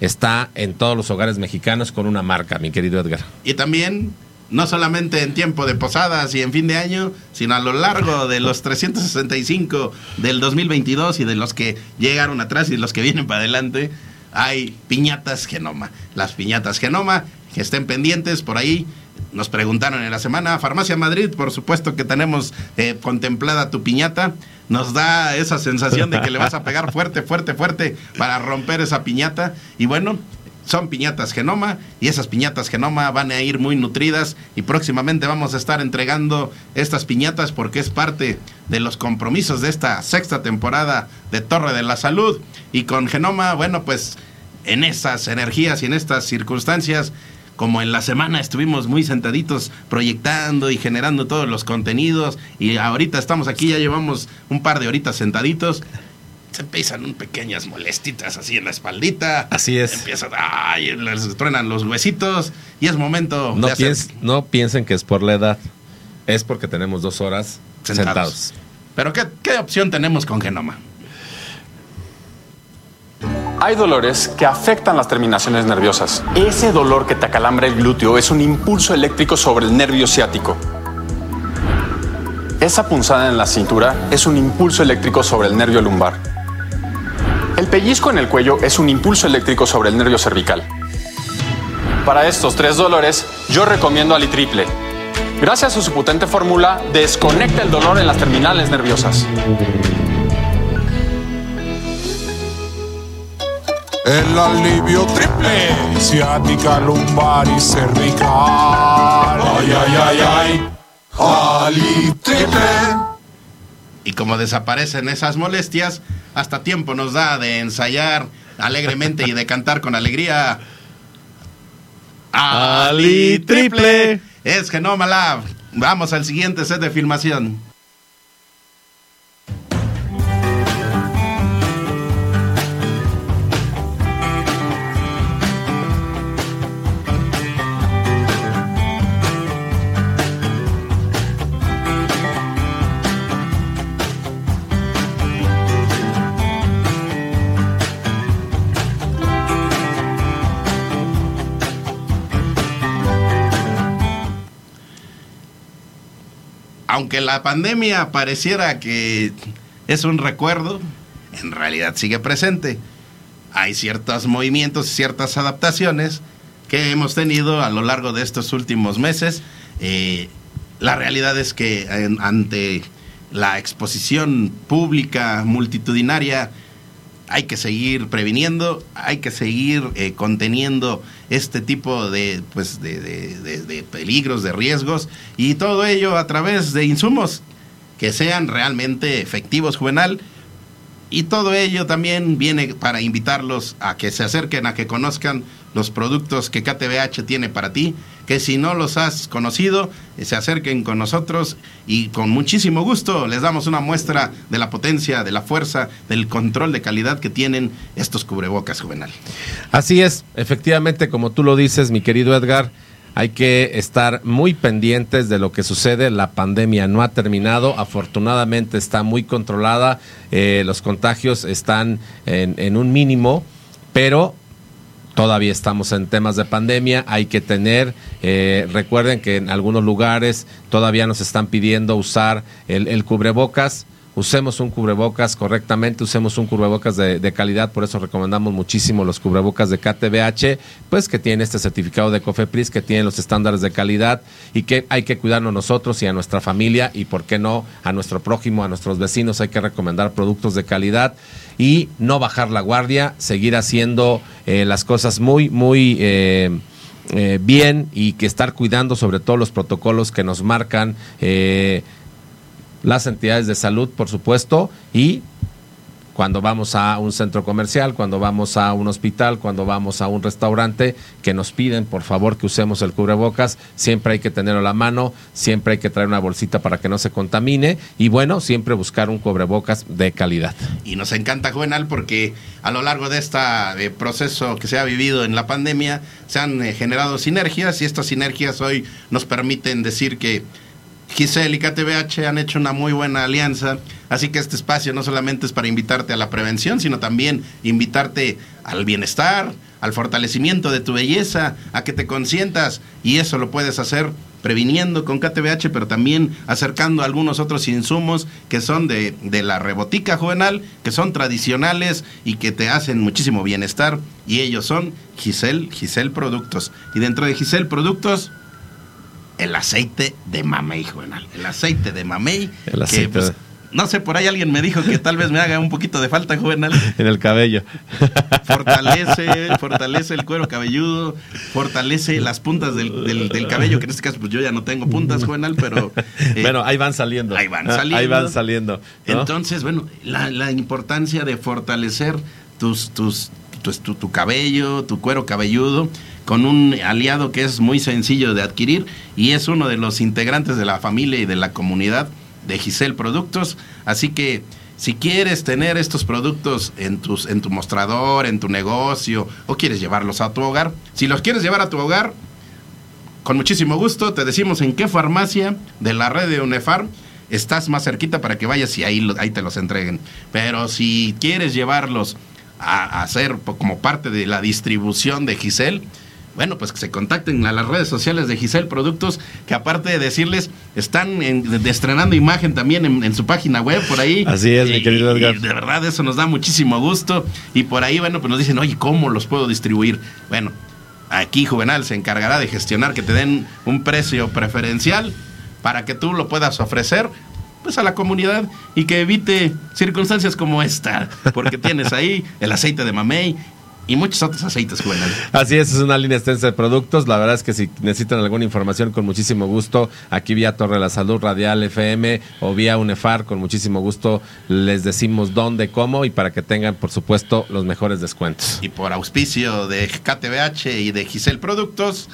está en todos los hogares mexicanos con una marca, mi querido Edgar. Y también, no solamente en tiempo de posadas y en fin de año, sino a lo largo de los 365 del 2022 y de los que llegaron atrás y los que vienen para adelante, hay piñatas Genoma. Las piñatas Genoma, que estén pendientes por ahí. Nos preguntaron en la semana, Farmacia Madrid, por supuesto que tenemos eh, contemplada tu piñata. Nos da esa sensación de que le vas a pegar fuerte, fuerte, fuerte para romper esa piñata. Y bueno, son piñatas Genoma y esas piñatas Genoma van a ir muy nutridas y próximamente vamos a estar entregando estas piñatas porque es parte de los compromisos de esta sexta temporada de Torre de la Salud. Y con Genoma, bueno, pues en esas energías y en estas circunstancias como en la semana estuvimos muy sentaditos proyectando y generando todos los contenidos y ahorita estamos aquí, ya llevamos un par de horitas sentaditos, se empiezan un pequeñas molestitas así en la espaldita. Así es. Empiezan, ay, les truenan los huesitos y es momento No, de hacer- piens- no piensen que es por la edad, es porque tenemos dos horas Sentados. sentados. Pero ¿qué, qué opción tenemos con Genoma? Hay dolores que afectan las terminaciones nerviosas. Ese dolor que te acalambra el glúteo es un impulso eléctrico sobre el nervio ciático. Esa punzada en la cintura es un impulso eléctrico sobre el nervio lumbar. El pellizco en el cuello es un impulso eléctrico sobre el nervio cervical. Para estos tres dolores, yo recomiendo Alitriple. Gracias a su potente fórmula, desconecta el dolor en las terminales nerviosas. El alivio triple, ciática, lumbar y cervical. Ay, ay, ay, ay. Ali triple. Y como desaparecen esas molestias, hasta tiempo nos da de ensayar alegremente y de cantar con alegría. Ali Triple. Es Genoma Lab. Vamos al siguiente set de filmación. Aunque la pandemia pareciera que es un recuerdo, en realidad sigue presente. Hay ciertos movimientos, ciertas adaptaciones que hemos tenido a lo largo de estos últimos meses. Eh, la realidad es que ante la exposición pública multitudinaria hay que seguir previniendo, hay que seguir eh, conteniendo este tipo de, pues, de, de, peligros, de riesgos, y todo ello a través de insumos que sean realmente efectivos, juvenal, y todo ello también viene para invitarlos a que se acerquen, a que conozcan los productos que KTBH tiene para ti, que si no los has conocido, eh, se acerquen con nosotros y con muchísimo gusto les damos una muestra de la potencia, de la fuerza, del control de calidad que tienen estos cubrebocas juvenal. Así es, efectivamente, como tú lo dices, mi querido Edgar, hay que estar muy pendientes de lo que sucede. La pandemia no ha terminado, afortunadamente está muy controlada, eh, los contagios están en, un mínimo, pero todavía estamos en temas de pandemia, hay que tener, eh, recuerden que en algunos lugares todavía nos están pidiendo usar el cubrebocas usemos un cubrebocas correctamente, usemos un cubrebocas de, calidad, por eso recomendamos muchísimo los cubrebocas de KTBH, pues que tiene este certificado de COFEPRIS, que tiene los estándares de calidad y que hay que cuidarnos nosotros y a nuestra familia y, por qué no, a nuestro prójimo, a nuestros vecinos, hay que recomendar productos de calidad y no bajar la guardia, seguir haciendo eh, las cosas muy, muy... Eh, eh, bien y que estar cuidando sobre todo los protocolos que nos marcan las entidades de salud, por supuesto, y cuando vamos a un centro comercial, cuando vamos a un hospital, cuando vamos a un restaurante, que nos piden por favor que usemos el cubrebocas, siempre hay que tenerlo a la mano, siempre hay que traer una bolsita para que no se contamine y bueno, siempre buscar un cubrebocas de calidad. Y nos encanta Juvenal porque a lo largo de este proceso que se ha vivido en la pandemia se han eh, generado sinergias y estas sinergias hoy nos permiten decir que Giselle y KTBH han hecho una muy buena alianza, así que este espacio no solamente es para invitarte a la prevención, sino también invitarte al bienestar, al fortalecimiento de tu belleza, a que te consientas y eso lo puedes hacer previniendo con KTBH, pero también acercando algunos otros insumos que son de, de la rebotica juvenal, que son tradicionales y que te hacen muchísimo bienestar y ellos son Giselle, Giselle Productos. Y dentro de Giselle Productos el aceite de mamey, Juvenal. El aceite de mamey. El aceite. Que, pues, no sé, por ahí alguien me dijo que tal vez me haga un poquito de falta, Juvenal. En el cabello. Fortalece, fortalece el cuero cabelludo, fortalece las puntas del, del, cabello, que en este caso pues yo ya no tengo puntas, Juvenal, pero... Eh, bueno, ahí van saliendo. Ahí van saliendo. Ahí van saliendo. Entonces, bueno, la, la, importancia de fortalecer tus, tus, tu, tu cabello, tu cuero cabelludo con un aliado que es muy sencillo de adquirir y es uno de los integrantes de la familia y de la comunidad de Giselle Productos. Así que si quieres tener estos productos en, en tu mostrador, en tu negocio o quieres llevarlos a tu hogar, si los quieres llevar a tu hogar, con muchísimo gusto te decimos en qué farmacia de la red de UNEFARM estás más cerquita para que vayas y ahí, ahí te los entreguen. Pero si quieres llevarlos a, a hacer como parte de la distribución de Giselle, bueno, pues que se contacten a las redes sociales de Giselle Productos, que aparte de decirles, están estrenando imagen también en, su página web por ahí. Así es, mi querido Edgar. de verdad, eso nos da muchísimo gusto. Y por ahí, bueno, pues nos dicen, oye, ¿cómo los puedo distribuir? Bueno, aquí Juvenal se encargará de gestionar que te den un precio preferencial para que tú lo puedas ofrecer pues a la comunidad y que evite circunstancias como esta, porque tienes ahí el aceite de mamey y muchos otros aceites buenos. Así es, es una línea extensa de productos. La verdad es que si necesitan alguna información, con muchísimo gusto, aquí vía Torre de la Salud, Radial FM o vía UNEFAR, con muchísimo gusto les decimos dónde, cómo y para que tengan, por supuesto, los mejores descuentos. Y por auspicio de KTBH y de Giselle Productos,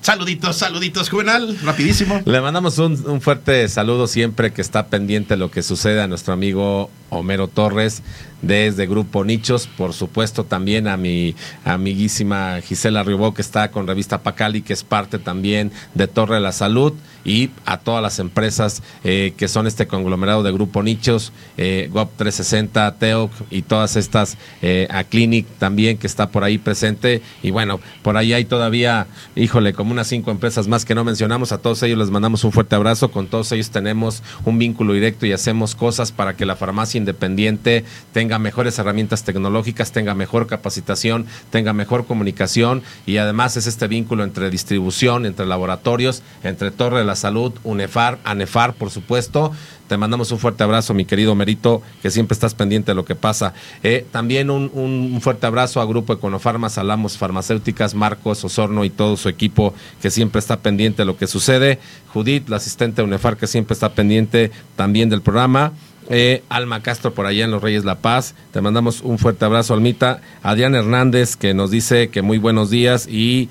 Saluditos, saluditos, Juvenal, rapidísimo. Le mandamos un, un, fuerte saludo siempre que está pendiente lo que sucede a nuestro amigo Homero Torres desde Grupo Nichos, por supuesto también a mi amiguísima Gisela Ribó que está con Revista Pacali, que es parte también de Torre de la Salud y a todas las empresas eh, que son este conglomerado de Grupo Nichos, eh, GOP 360, TEOC y todas estas, eh, a Clinic también que está por ahí presente. Y bueno, por ahí hay todavía, híjole, como unas cinco empresas más que no mencionamos. A todos ellos les mandamos un fuerte abrazo. Con todos ellos tenemos un vínculo directo y hacemos cosas para que la farmacia independiente tenga mejores herramientas tecnológicas, tenga mejor capacitación, tenga mejor comunicación y además es este vínculo entre distribución, entre laboratorios, entre Torre de la Salud, UNEFAR, ANEFAR, por supuesto. Te mandamos un fuerte abrazo, mi querido Merito, que siempre estás pendiente de lo que pasa. Eh, también un, un, fuerte abrazo a Grupo Econofarmas, Alamos Farmacéuticas, Marcos Osorno y todo su equipo que siempre está pendiente de lo que sucede. Judith, la asistente de UNEFAR, que siempre está pendiente también del programa. Eh, Alma Castro por allá en Los Reyes La Paz. Te mandamos un fuerte abrazo, Almita. Adrián Hernández, que nos dice que muy buenos días y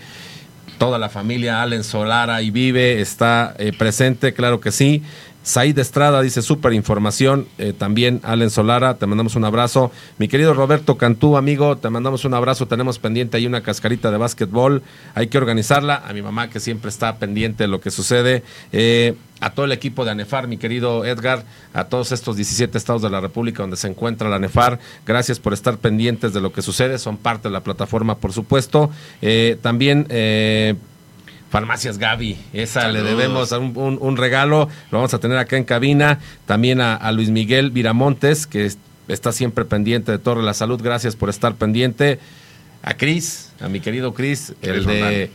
toda la familia Allen Solara y Vive está eh, presente, claro que sí. Said Estrada dice súper información. Eh, también Allen Solara, te mandamos un abrazo. Mi querido Roberto Cantú, amigo, te mandamos un abrazo. Tenemos pendiente ahí una cascarita de básquetbol. Hay que organizarla. A mi mamá que siempre está pendiente de lo que sucede. Eh, a todo el equipo de ANEFAR, mi querido Edgar, a todos estos 17 estados de la República donde se encuentra la ANEFAR, gracias por estar pendientes de lo que sucede, son parte de la plataforma, por supuesto. Eh, también Farmacias Gaby, esa le debemos un, un, regalo, lo vamos a tener acá en cabina. También a, Luis Miguel Viramontes, que está siempre pendiente de Torre la Salud, gracias por estar pendiente. A Cris, a mi querido Cris, el de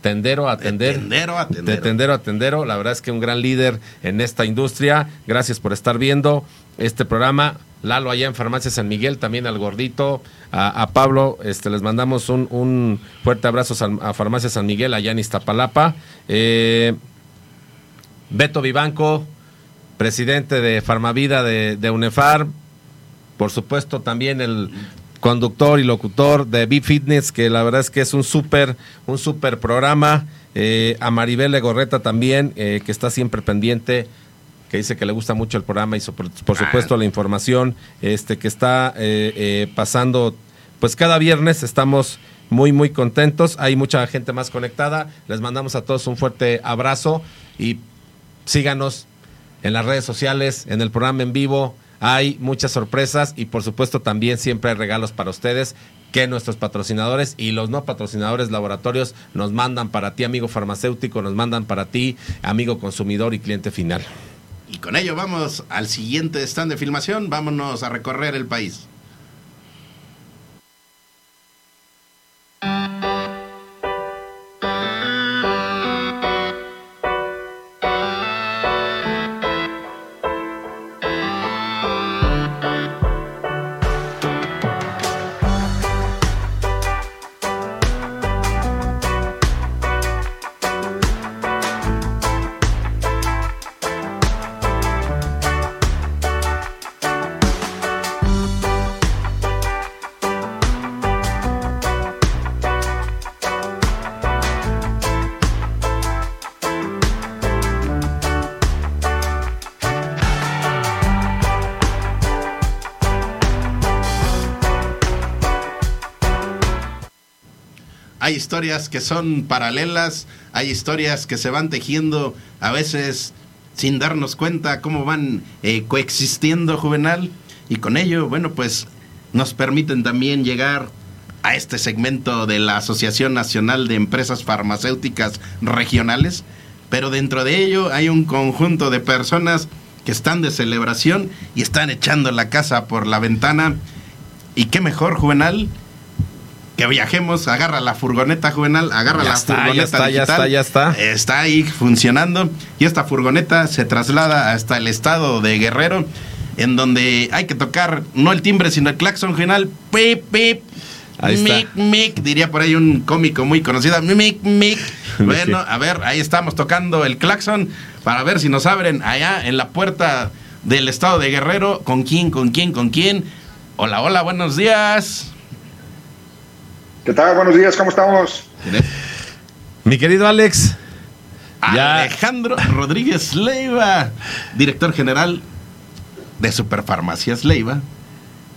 Tendero a Tender. Tendero a De Tendero a Tendero, la verdad es que un gran líder en esta industria. Gracias por estar viendo este programa. Lalo allá en Farmacia San Miguel, también al gordito, a, Pablo, este, les mandamos un, fuerte abrazo a Farmacia San Miguel allá en Iztapalapa. Eh, Beto Vivanco, presidente de Farmavida de, de UNEFAR, por supuesto también el conductor y locutor de B Fitness, que la verdad es que es un súper un super programa. Eh, a Maribel Legorreta también, eh, que está siempre pendiente que dice que le gusta mucho el programa y por, ah. supuesto la información este que está eh, eh, pasando pues cada viernes estamos muy muy contentos hay mucha gente más conectada les mandamos a todos un fuerte abrazo y síganos en las redes sociales en el programa en vivo hay muchas sorpresas y por supuesto también siempre hay regalos para ustedes que nuestros patrocinadores y los no patrocinadores laboratorios nos mandan para ti, amigo farmacéutico, nos mandan para ti, amigo consumidor y cliente final. Y con ello vamos al siguiente stand de filmación. Vámonos a recorrer el país. Hay historias que son paralelas, hay historias que se van tejiendo a veces sin darnos cuenta cómo van eh, coexistiendo juvenal y con ello, bueno, pues nos permiten también llegar a este segmento de la Asociación Nacional de Empresas Farmacéuticas Regionales, pero dentro de ello hay un conjunto de personas que están de celebración y están echando la casa por la ventana. Y qué mejor, Juvenal, que viajemos, agarra la furgoneta juvenal, agarra la furgoneta ya está, ya está, ya está. Está ahí funcionando y esta furgoneta se traslada hasta el estado de Guerrero, en donde hay que tocar no el timbre, sino el claxon juvenal. Pip, pip. mic, mic, diría por ahí un cómico muy conocido. Mic, mic. Bueno, a ver, ahí estamos tocando el claxon para ver si nos abren allá en la puerta del estado de Guerrero. ¿Con quién, con quién, con quién? Hola, hola, buenos días. ¿Qué tal? Buenos días, ¿cómo estamos? Mi querido Alex. Alejandro Rodríguez Leiva, director general de Superfarmacias Leiva.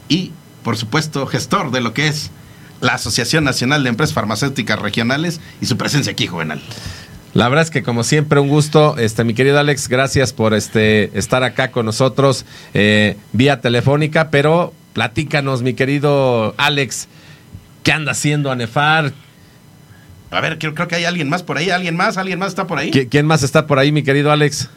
y, por supuesto, gestor de lo que es la Asociación Nacional de Empresas Farmacéuticas Regionales y su presencia aquí, Juvenal. La verdad es que como siempre un gusto, este mi querido Alex, gracias por este estar acá con nosotros eh, vía telefónica, pero platícanos, mi querido Alex, ¿qué anda haciendo Anefar? A ver, creo, creo que hay alguien más por ahí, alguien más, alguien más está por ahí. ¿Qui- ¿Quién más está por ahí, mi querido Alex?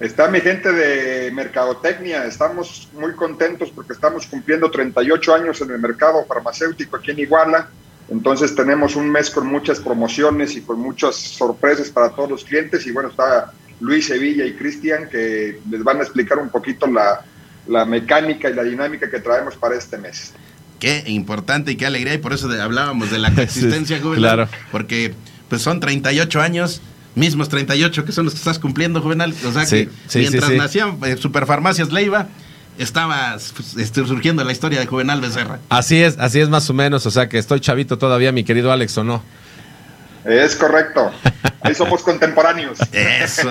Está mi gente de Mercadotecnia, estamos muy contentos porque estamos cumpliendo 38 años en el mercado farmacéutico aquí en Iguala, entonces tenemos un mes con muchas promociones y con muchas sorpresas para todos los clientes y bueno, está Luis Sevilla y Cristian que les van a explicar un poquito la, la mecánica y la dinámica que traemos para este mes. Qué importante y qué alegría, y por eso de- hablábamos de la coexistencia, Sí, Juvenal. claro. Porque pues son 38 años, mismos 38 que son los que estás cumpliendo, Juvenal. O sea Sí, que sí, mientras sí, sí. nacían eh, Superfarmacias Leiva, estaba pues, este, surgiendo la historia de Juvenal Becerra. Así es, así es más o menos, o sea que estoy chavito todavía, mi querido Alex, ¿o no? Es correcto, ahí somos contemporáneos. Eso.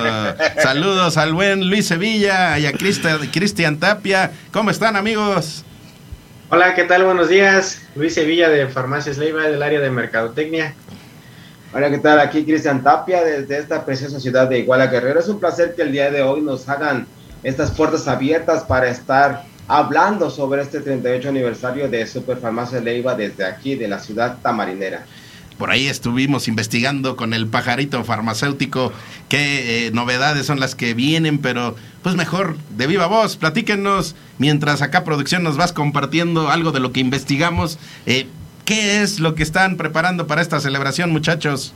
Saludos al buen Luis Sevilla y a Cristian Tapia. ¿Cómo están, amigos? Hola, ¿qué tal? Buenos días. Luis Sevilla de Farmacias Leiva del área de Mercadotecnia. Hola, ¿qué tal? Aquí Cristian Tapia desde esta preciosa ciudad de Iguala Guerrero. Es un placer que el día de hoy nos hagan estas puertas abiertas para estar hablando sobre este 38 aniversario de Superfarmacia Leiva desde aquí, de la ciudad tamarinera. Por ahí estuvimos investigando con el pajarito farmacéutico qué eh, novedades son las que vienen, pero pues mejor de viva voz, platíquenos mientras acá producción nos vas compartiendo algo de lo que investigamos. Eh, ¿Qué es lo que están preparando para esta celebración, muchachos?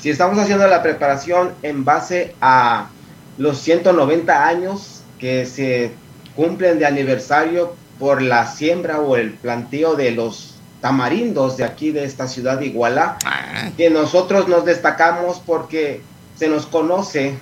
Si estamos haciendo la preparación en base a los 190 años que se cumplen de aniversario por la siembra o el planteo de los tamarindos de aquí de esta ciudad de Iguala, que nosotros nos destacamos porque se nos conoce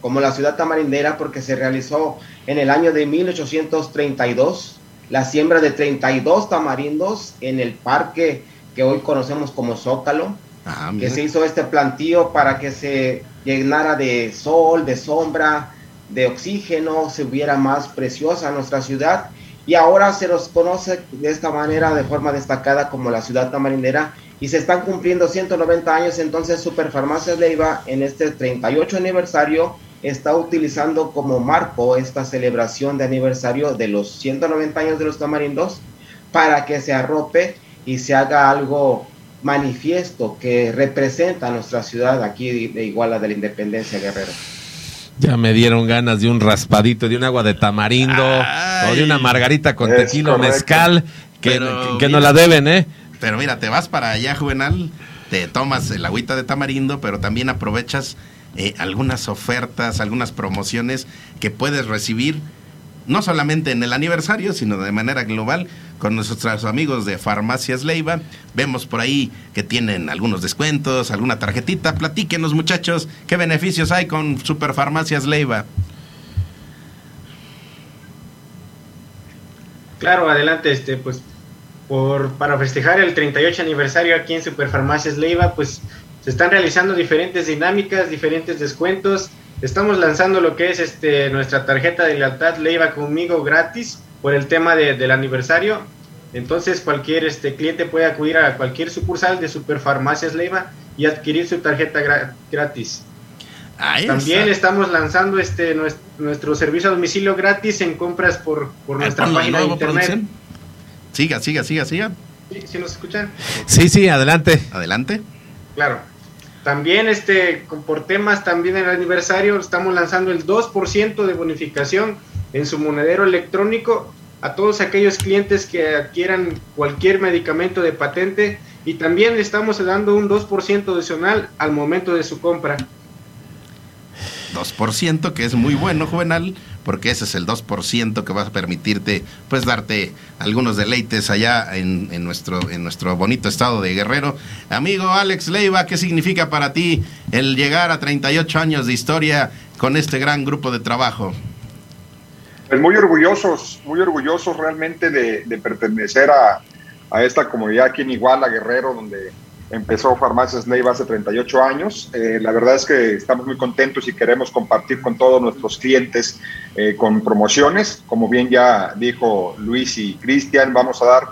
como la ciudad tamarindera porque se realizó en el año de 1832 la siembra de 32 tamarindos en el parque que hoy conocemos como Zócalo, Ah, que se hizo este plantío para que se llenara de sol, de sombra, de oxígeno, se hubiera más preciosa nuestra ciudad y ahora se nos conoce de esta manera de forma destacada como la ciudad tamarindera y se están cumpliendo 190 años, entonces Superfarmacias Leiva en este 38 aniversario está utilizando como marco esta celebración de aniversario de los 190 años de los tamarindos para que se arrope y se haga algo manifiesto que representa a nuestra ciudad aquí de Iguala de la Independencia Guerrero. Ya me dieron ganas de un raspadito, de un agua de tamarindo o de una margarita con tequila correcto. mezcal, que, Pero que, que nos la deben, ¿eh? Pero mira, te vas para allá, Juvenal, te tomas el agüita de tamarindo, pero también aprovechas eh, algunas ofertas, algunas promociones que puedes recibir, no solamente en el aniversario, sino de manera global, con nuestros amigos de Farmacias Leiva. Vemos por ahí que tienen algunos descuentos, alguna tarjetita. Platíquenos, muchachos, qué beneficios hay con Superfarmacias Leiva. Claro, adelante, este, pues, por, para festejar el 38 aniversario aquí en Superfarmacias Leiva, pues, se están realizando diferentes dinámicas, diferentes descuentos. Estamos lanzando lo que es este, nuestra tarjeta de lealtad Leiva conmigo gratis por el tema de- del aniversario. Entonces, cualquier este, cliente puede acudir a cualquier sucursal de Superfarmacias Leiva y adquirir su tarjeta gra- gratis. Ahí También está. estamos lanzando este nues- nuestro, servicio a domicilio gratis en compras por, por nuestra de página de internet. producción. Siga, siga, siga, siga. ¿Sí, sí nos escuchan? Sí, sí, adelante. Adelante. Claro. También este por temas también el aniversario estamos lanzando el 2% de bonificación en su monedero electrónico a todos aquellos clientes que adquieran cualquier medicamento de patente y también estamos dando un 2% adicional al momento de su compra. 2%, que es muy bueno, Juvenal, porque ese es el 2% que va a permitirte, pues, darte algunos deleites allá en, nuestro, en nuestro bonito estado de Guerrero. Amigo Alex Leiva, ¿qué significa para ti el llegar a 38 años de historia con este gran grupo de trabajo? Pues muy orgullosos, muy orgullosos realmente de, de pertenecer a, a esta comunidad aquí en Iguala, Guerrero, donde empezó Farmacias Leiva hace 38 años. Eh, la verdad es que estamos muy contentos y queremos compartir con todos nuestros clientes eh, con promociones. Como bien ya dijo Luis y Cristian, vamos a dar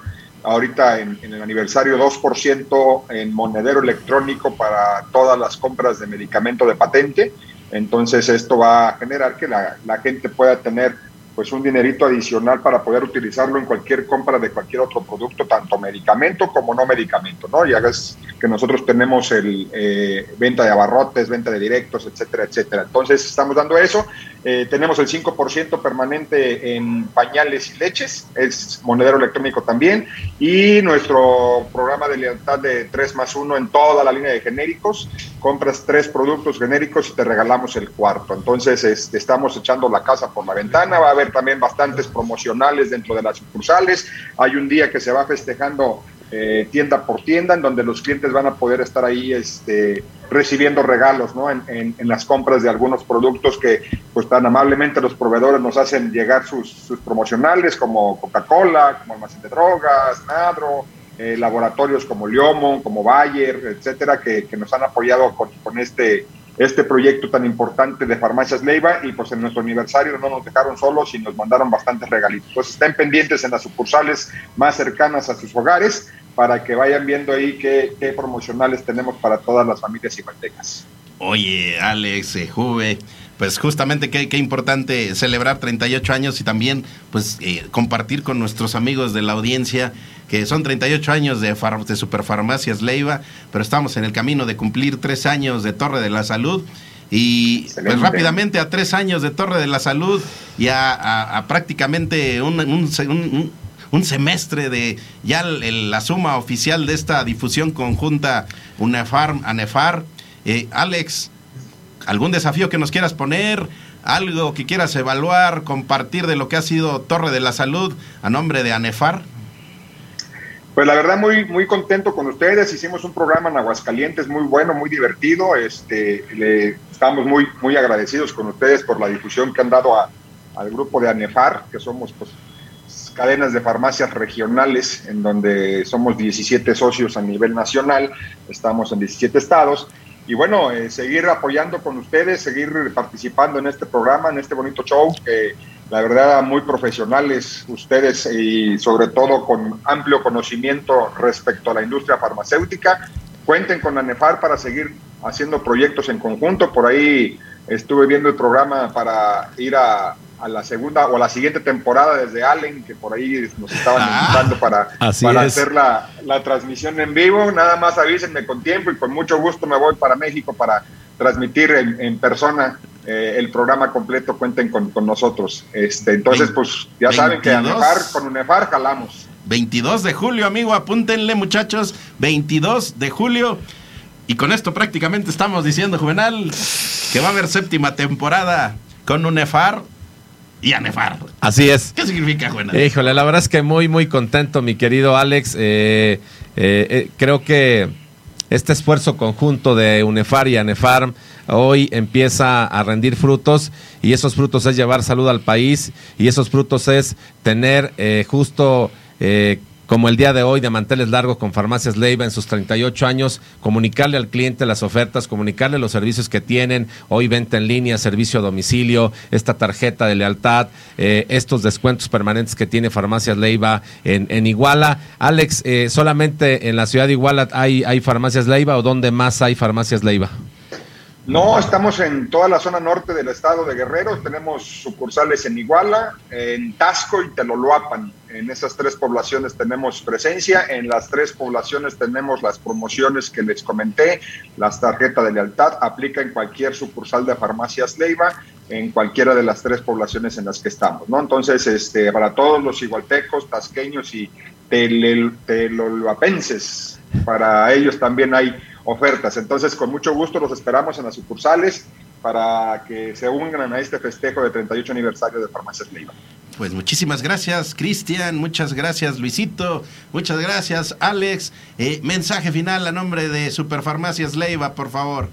ahorita en, el aniversario 2% en monedero electrónico para todas las compras de medicamento de patente. Entonces esto va a generar que la, la gente pueda tener pues un dinerito adicional para poder utilizarlo en cualquier compra de cualquier otro producto, tanto medicamento como no medicamento, ¿no? Ya ves que nosotros tenemos el eh, venta de abarrotes, venta de directos, etcétera, etcétera. Entonces estamos dando eso. Eh, tenemos el 5% permanente en pañales y leches, es monedero electrónico también, y nuestro programa de lealtad de 3 más 1 en toda la línea de genéricos. Compras tres productos genéricos y te regalamos el cuarto. Entonces este, estamos echando la casa por la ventana, va a haber también bastantes promocionales dentro de las sucursales. Hay un día que se va festejando eh, tienda por tienda, en donde los clientes van a poder estar ahí este, recibiendo regalos ¿no? en, en, las compras de algunos productos que pues tan amablemente los proveedores nos hacen llegar sus, sus promocionales, como Coca-Cola, como Almacén de Drogas, Nadro, eh, laboratorios como Liomo, como Bayer, etcétera, que, que nos han apoyado con, con este este proyecto tan importante de Farmacias Leiva y pues en nuestro aniversario no nos dejaron solos y nos mandaron bastantes regalitos. Pues estén pendientes en las sucursales más cercanas a sus hogares para que vayan viendo ahí qué, qué promocionales tenemos para todas las familias igualtecas. Oye, Alex, eh, Juve, pues justamente qué, qué, importante celebrar 38 años y también pues eh, compartir con nuestros amigos de la audiencia que son 38 años de, de Superfarmacias Leiva, pero estamos en el camino de cumplir tres años de Torre de la Salud. Y pues rápidamente a tres años de Torre de la Salud y a, prácticamente un, un, un, semestre de ya la suma oficial de esta difusión conjunta UNEFAR, ANEFAR. Eh, Alex, ¿algún desafío que nos quieras poner? ¿Algo que quieras evaluar, compartir de lo que ha sido Torre de la Salud a nombre de ANEFAR? Pues la verdad muy muy contento con ustedes. Hicimos un programa en Aguascalientes muy bueno, muy divertido. Este, le, estamos muy muy agradecidos con ustedes por la difusión que han dado al grupo de ANEFAR, que somos pues cadenas de farmacias regionales en donde somos 17 socios a nivel nacional, estamos en 17 estados y bueno, eh, seguir apoyando con ustedes, seguir participando en este programa, en este bonito show que la verdad muy profesionales ustedes y sobre todo con amplio conocimiento respecto a la industria farmacéutica. Cuenten con ANEFAR para seguir haciendo proyectos en conjunto. Por ahí estuve viendo el programa para ir a, la segunda o a la siguiente temporada desde Allen, que por ahí nos estaban ah, invitando para, para hacer la, la transmisión en vivo. Nada más avísenme con tiempo y con mucho gusto me voy para México para transmitir en, en persona eh, el programa completo, cuenten con, con nosotros. Este, entonces, pues ya saben que UNEFAR, con UNEFAR jalamos. 22 de julio, amigo, apúntenle muchachos, 22 de julio. Y con esto prácticamente estamos diciendo, Juvenal, que va a haber séptima temporada con UNEFAR y ANEFAR. Así es. ¿Qué significa, Juvenal? Híjole, la verdad es que muy, muy contento, mi querido Alex. Eh, eh, creo que este esfuerzo conjunto de UNEFAR y ANEFAR hoy empieza a rendir frutos y esos frutos es llevar salud al país y esos frutos es tener eh, justo... Eh, como el día de hoy de manteles largos con Farmacias Leiva en sus 38 años, comunicarle al cliente las ofertas, comunicarle los servicios que tienen, hoy venta en línea, servicio a domicilio, esta tarjeta de lealtad, eh, estos descuentos permanentes que tiene Farmacias Leiva en, en Iguala. Alex, ¿solamente en la ciudad de Iguala hay, hay Farmacias Leiva o dónde más hay Farmacias Leiva? No, estamos en toda la zona norte del estado de Guerrero. Tenemos sucursales en Iguala, en Tasco y Teloloapan. En esas tres poblaciones tenemos presencia. En las tres poblaciones tenemos las promociones que les comenté. Las tarjetas de lealtad aplica en cualquier sucursal de farmacias Leiva, en cualquiera de las tres poblaciones en las que estamos. ¿no? Entonces, este, para todos los igualtecos, tasqueños y teloloapenses, para ellos también hay ofertas. Entonces, con mucho gusto los esperamos en las sucursales para que se unan a este festejo de 38 aniversario de Farmacias Leiva. Pues muchísimas gracias, Cristian, muchas gracias, Luisito, muchas gracias, Alex. Eh, mensaje final a nombre de Superfarmacias Leiva, por favor.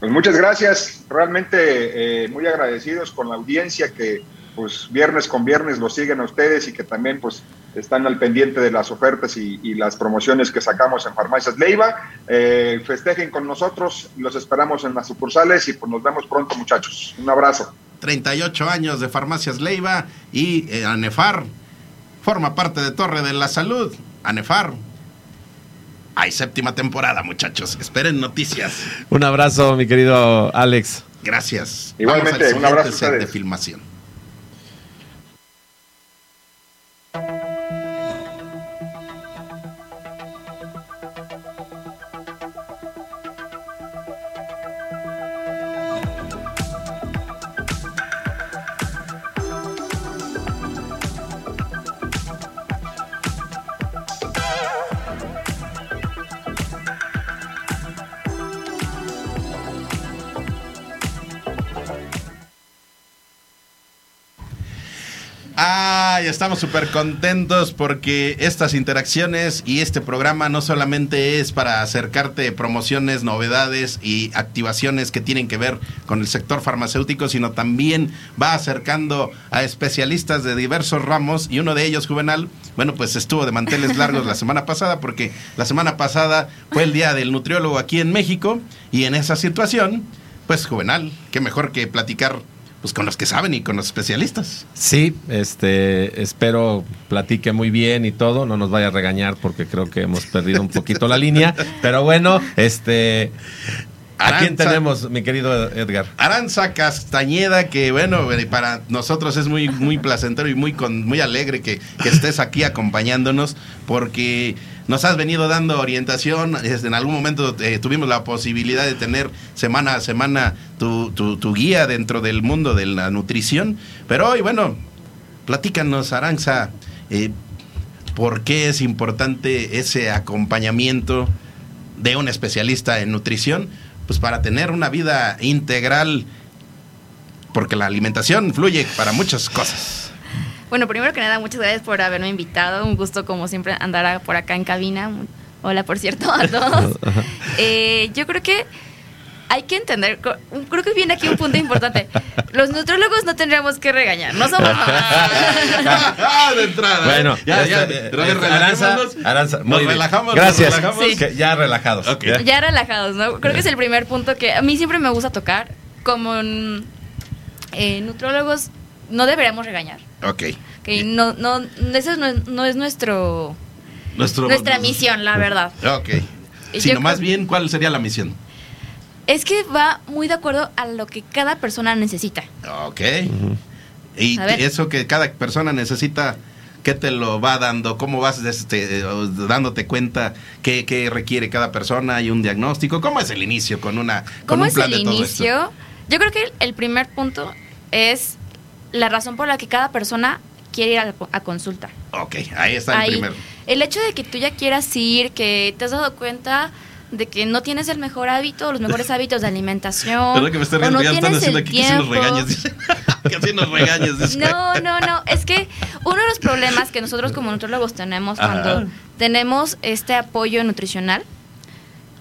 Pues muchas gracias, realmente eh, muy agradecidos con la audiencia que pues viernes con viernes lo siguen a ustedes y que también pues están al pendiente de las ofertas y, y las promociones que sacamos en Farmacias Leiva. Eh, festejen con nosotros, los esperamos en las sucursales y pues nos vemos pronto muchachos. Un abrazo. 38 años de Farmacias Leiva y eh, Anefar forma parte de Torre de la Salud. Anefar. Hay séptima temporada, muchachos. Esperen noticias. Un abrazo, mi querido Alex. Gracias. Igualmente, Vamos al un abrazo set de filmación. Estamos súper contentos porque estas interacciones y este programa no solamente es para acercarte promociones, novedades y activaciones que tienen que ver con el sector farmacéutico, sino también va acercando a especialistas de diversos ramos y uno de ellos, Juvenal, bueno, pues estuvo de manteles largos la semana pasada porque la semana pasada fue el día del nutriólogo aquí en México y en esa situación, pues Juvenal, qué mejor que platicar pues con los que saben y con los especialistas. Sí, este, espero platique muy bien y todo, no nos vaya a regañar porque creo que hemos perdido un poquito la línea, pero bueno, este, ¿a quién Aranza. tenemos, mi querido Edgar? Aranza Castañeda, que bueno, eh, para nosotros es muy, muy placentero y muy, con, muy alegre que, que estés aquí acompañándonos, porque nos has venido dando orientación. Este, En algún momento eh, tuvimos la posibilidad de tener semana a semana tu, tu- tu guía dentro del mundo de la nutrición. Pero hoy, bueno, platícanos, Aranza, eh, ¿por qué es importante ese acompañamiento de un especialista en nutrición? Pues para tener una vida integral, porque la alimentación fluye para muchas cosas. Bueno, primero que nada, muchas gracias por haberme invitado. Un gusto, como siempre, andar a- por acá en cabina. Hola, por cierto, a todos. Eh, yo creo que hay que entender, creo que viene aquí un punto importante. Los nutrólogos no tendríamos que regañar, no somos mamás. Ah, de entrada. Bueno, ya, ya, este, re- eh, relajémonos. Aranza, Aranza, Nos muy bien. relajamos, Gracias. nos relajamos. Sí. Ya relajados. Ya. Ya relajados, ¿no? Creo que es el primer punto que a mí siempre me gusta tocar. Como eh, nutrólogos no deberíamos regañar. Ok. Que no, no, eso no es, no es nuestro, Nuestro, nuestra misión, la verdad. Ok. Y Sino yo más creo- bien, ¿cuál sería la misión? Es que va muy de acuerdo a lo que cada persona necesita. Ok. Y eso que cada persona necesita, ¿qué te lo va dando? ¿Cómo vas este, eh, dándote cuenta qué, qué requiere cada persona? ¿Hay un diagnóstico? ¿Cómo es el inicio con una con ¿Cómo un es plan el de todo esto? inicio? Yo creo que el primer punto es la razón por la que cada persona quiere ir a, a consulta. Ok, ahí está el Ahí, primero. el hecho de que tú ya quieras ir, que te has dado cuenta de que no tienes el mejor hábito, los mejores hábitos de alimentación. ¿Verdad que me estoy riendo? no ya están haciendo aquí que si nos dice. que si nos regañas. dice. No, no, no. Es que uno de los problemas que nosotros como nutrólogos tenemos Ajá. cuando tenemos este apoyo nutricional,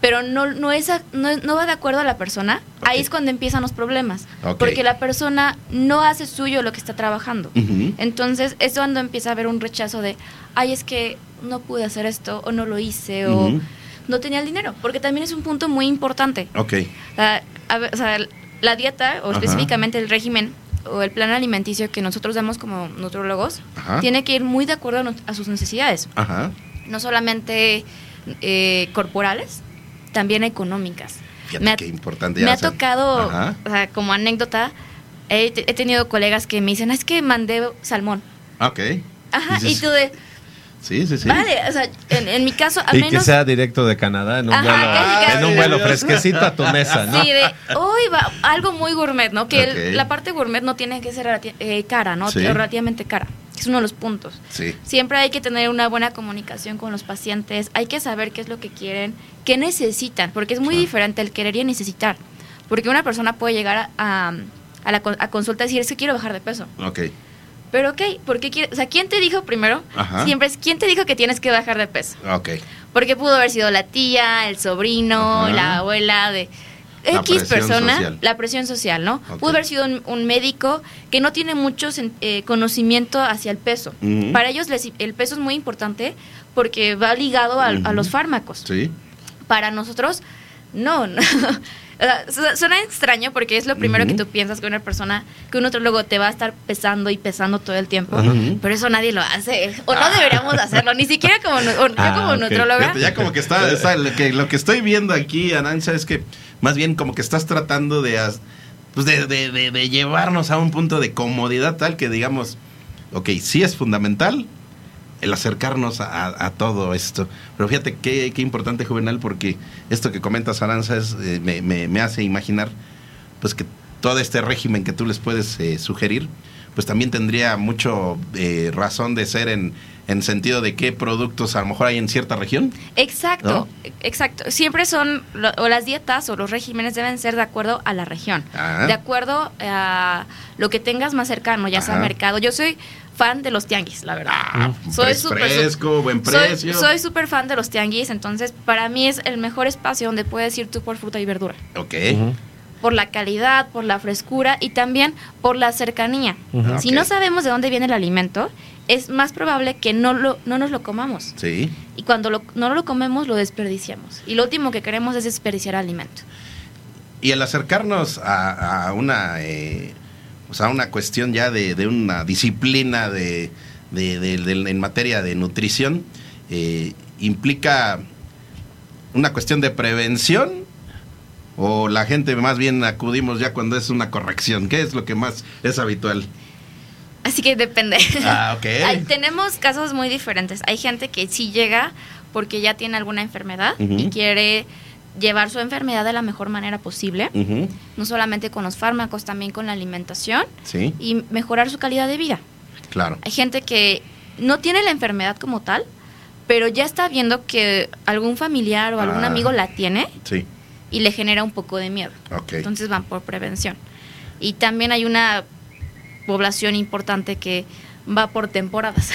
pero no, no, es no, no va de acuerdo a la persona, ahí es cuando empiezan los problemas. Porque la persona no hace suyo lo que está trabajando. Entonces es cuando empieza a haber un rechazo de, ay, es que no pude hacer esto, o no lo hice, o no tenía el dinero. Porque también es un punto muy importante. Ok. La, a ver, o sea, la dieta, o Ajá. específicamente el régimen, o el plan alimenticio que nosotros damos como nutrólogos, Ajá. tiene que ir muy de acuerdo a, a sus necesidades. Ajá. No solamente eh, corporales, también económicas. Fíjate Me ha- qué importante. Me ha saben. tocado, o sea, como anécdota, he, he tenido colegas que me dicen, es que mandé salmón. Ok. Ajá, y Dices, tú de, Sí, sí, sí. vale, o sea, en, en mi caso, al Y que menos... sea directo de Canadá en un Ajá, vuelo, en un vuelo fresquecito a tu mesa, ¿no? Sí, de, hoy va algo muy gourmet, ¿no? Que el- Ok. la parte gourmet no tiene que ser eh, cara, ¿no? Sí. Relativamente cara. Es uno de los puntos. Sí. Siempre hay que tener una buena comunicación con los pacientes, hay que saber qué es lo que quieren, qué necesitan, porque es muy diferente el querer y el necesitar. Porque una persona puede llegar a, a, a la a consulta y decir, es que quiero bajar de peso. Ok. Pero ok, ¿por qué quieres? O sea, ¿quién te dijo primero? Ajá. Siempre es, ¿quién te dijo que tienes que bajar de peso? Ok. Porque pudo haber sido la tía, el sobrino, Ajá. la abuela de X persona, social. la presión social, ¿no? Ok. Pudo haber sido un, un médico que no tiene mucho eh, conocimiento hacia el peso. Para ellos les- el peso es muy importante porque va ligado a, los fármacos. Sí. Para nosotros, no. no. O sea, su- Suena extraño porque es lo primero que tú piensas que una persona, que un nutrólogo te va a estar pesando y pesando todo el tiempo, pero eso nadie lo hace, o no deberíamos hacerlo, ni siquiera como, o yo Ah, como ok. nutróloga. Fíjate, ya como que está, está- lo, que, lo que estoy viendo aquí, Aranza, es que más bien como que estás tratando de, as- pues de, de- de- de llevarnos a un punto de comodidad tal que digamos, ok, sí es fundamental el acercarnos a, todo esto. Pero fíjate qué, qué importante, Juvenal, porque esto que comentas, Aranza, eh, me hace imaginar pues que todo este régimen que tú les puedes eh, sugerir, pues también tendría mucho eh, razón de ser en, en sentido de qué productos a lo mejor hay en cierta región. Exacto, exacto. Siempre son, lo- o las dietas o los regímenes deben ser de acuerdo a la región, Ah. de acuerdo a lo que tengas más cercano, ya sea Ajá. mercado. Yo soy fan de los tianguis, la verdad. Fres- súper- fresco, buen soy- precio. Soy súper fan de los tianguis, entonces para mí es el mejor espacio donde puedes ir tú por fruta y verdura. Ok. Por la calidad, por la frescura y también por la cercanía. Ujú. Si no sabemos de dónde viene el alimento, es más probable que no, lo, no nos lo comamos. Sí. Y cuando lo- no lo comemos, lo desperdiciamos. Y lo último que queremos es desperdiciar alimento. Y el acercarnos a, a una eh, o sea, una cuestión ya de, de una disciplina de, de- de- de- en materia de nutrición eh, implica una cuestión de prevención o la gente más bien acudimos ya cuando es una corrección. ¿Qué es lo que más es habitual? Así que depende. Ah, ok. Hay- tenemos casos muy diferentes. Hay gente que sí llega porque ya tiene alguna enfermedad y quiere llevar su enfermedad de la mejor manera posible. No solamente con los fármacos, también con la alimentación Sí, y mejorar su calidad de vida. claro. Hay gente que no tiene la enfermedad como tal, pero ya está viendo que algún familiar o algún Ah. amigo la tiene Sí, y le genera un poco de miedo. ok. Entonces van por prevención. Y también hay una población importante que va por temporadas.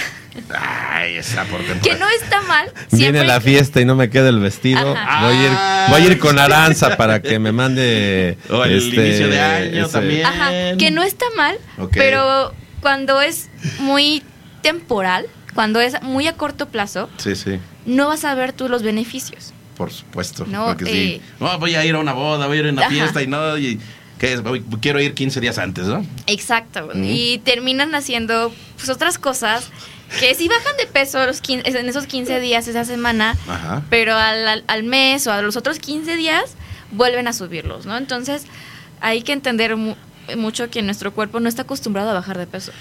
Ay, esa por que temporada. no está mal. Viene la que- fiesta y no me queda el vestido. Ajá. Voy a ir, voy a ir con Aranza para que me mande. O el este, inicio de año ese- también. Ajá, que no está mal, Ok. pero cuando es muy temporal, cuando es muy a corto plazo, Sí, sí. no vas a ver tú los beneficios. Por supuesto. No, porque sí. eh. No, voy a ir a una boda, voy a ir a una Ajá. fiesta y no. Y, ¿qué es? Quiero ir 15 días antes, ¿no? Exacto. Mm. Y terminan haciendo pues, otras cosas que si bajan de peso los 15 en esos 15 días, esa semana, Ajá. pero al, al- al mes o a los otros 15 días vuelven a subirlos, ¿no? Entonces hay que entender mu- mucho que nuestro cuerpo no está acostumbrado a bajar de peso.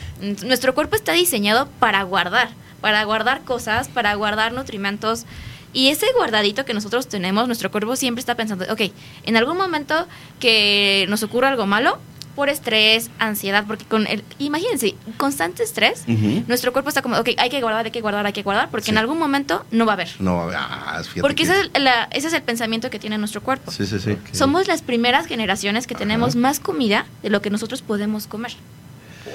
Nuestro cuerpo está diseñado para guardar, para guardar cosas, para guardar nutrimentos. Y ese guardadito que nosotros tenemos, nuestro cuerpo siempre está pensando, ok, en algún momento que nos ocurra algo malo, por estrés, ansiedad, porque con el, imagínense, constante estrés, nuestro cuerpo está como, ok, hay que guardar, hay que guardar, hay que guardar, porque Sí. en algún momento no va a haber. No, ah, fíjate Porque que- ese es, la- ese es el pensamiento que tiene nuestro cuerpo. Sí, sí, sí. Somos las primeras generaciones que tenemos más comida de lo que nosotros podemos comer.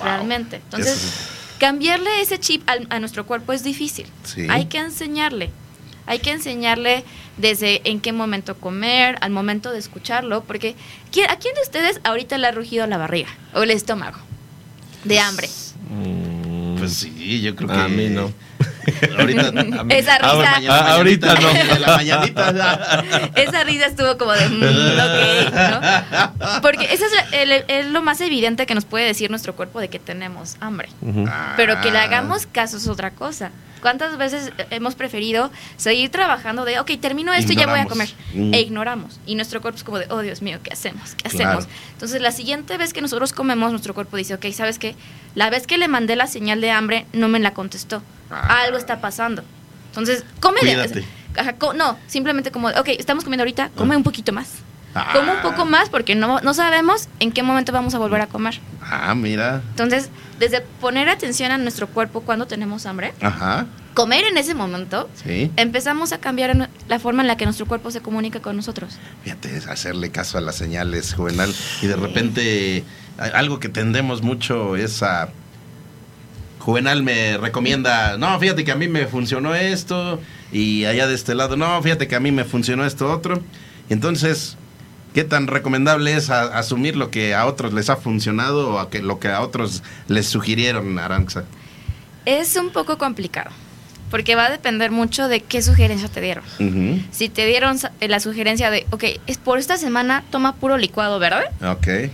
Realmente. Entonces, Eso cambiarle ese chip al- a, nuestro cuerpo es difícil. Sí. Hay que enseñarle. Hay que enseñarle desde en qué momento comer, al momento de escucharlo, porque ¿quién- ¿a quién de ustedes ahorita le ha rugido la barriga o el estómago? De hambre. Pues sí, yo creo que. A mí no. Ahorita. a mí- Esa risa. mañana- Ah, ahorita no. mañanita, La mañanita. Esa risa estuvo como de, mm, ok, ¿no? Porque eso es, la- el- es lo más evidente que nos puede decir nuestro cuerpo de que tenemos hambre. Pero que le Ah. hagamos caso es otra cosa. ¿Cuántas veces hemos preferido seguir trabajando de, ok, termino esto y ya voy a comer? Mm. E ignoramos. Y nuestro cuerpo es como de, oh Dios mío, ¿qué hacemos? ¿Qué Claro. hacemos? Entonces, la siguiente vez que nosotros comemos, nuestro cuerpo dice, ok, ¿sabes qué? La vez que le mandé la señal de hambre, no me la contestó. Ah. Algo está pasando. Entonces, cómele. Cuídate. Ajá, co- no, simplemente como, ok, estamos comiendo ahorita, come un poquito más. Ah. Come un poco más porque no, no sabemos en qué momento vamos a volver a comer. Ah, mira. Entonces, desde poner atención a nuestro cuerpo cuando tenemos hambre, Ajá. comer en ese momento, Sí. empezamos a cambiar la forma en la que nuestro cuerpo se comunica con nosotros. Fíjate, es hacerle caso a las señales, juvenal. Y de repente, algo que tendemos mucho es a. Juvenal me recomienda, no, fíjate que a mí me funcionó esto, y allá de este lado, no, fíjate que a mí me funcionó esto otro. Entonces, ¿Qué tan recomendable es a- asumir lo que a otros les ha funcionado o a que lo que a otros les sugirieron, Aranza? Es un poco complicado, porque va a depender mucho de qué sugerencia te dieron. Ujú. Si te dieron sa- la sugerencia de, ok, es por esta semana toma puro licuado, ¿verdad? Ok.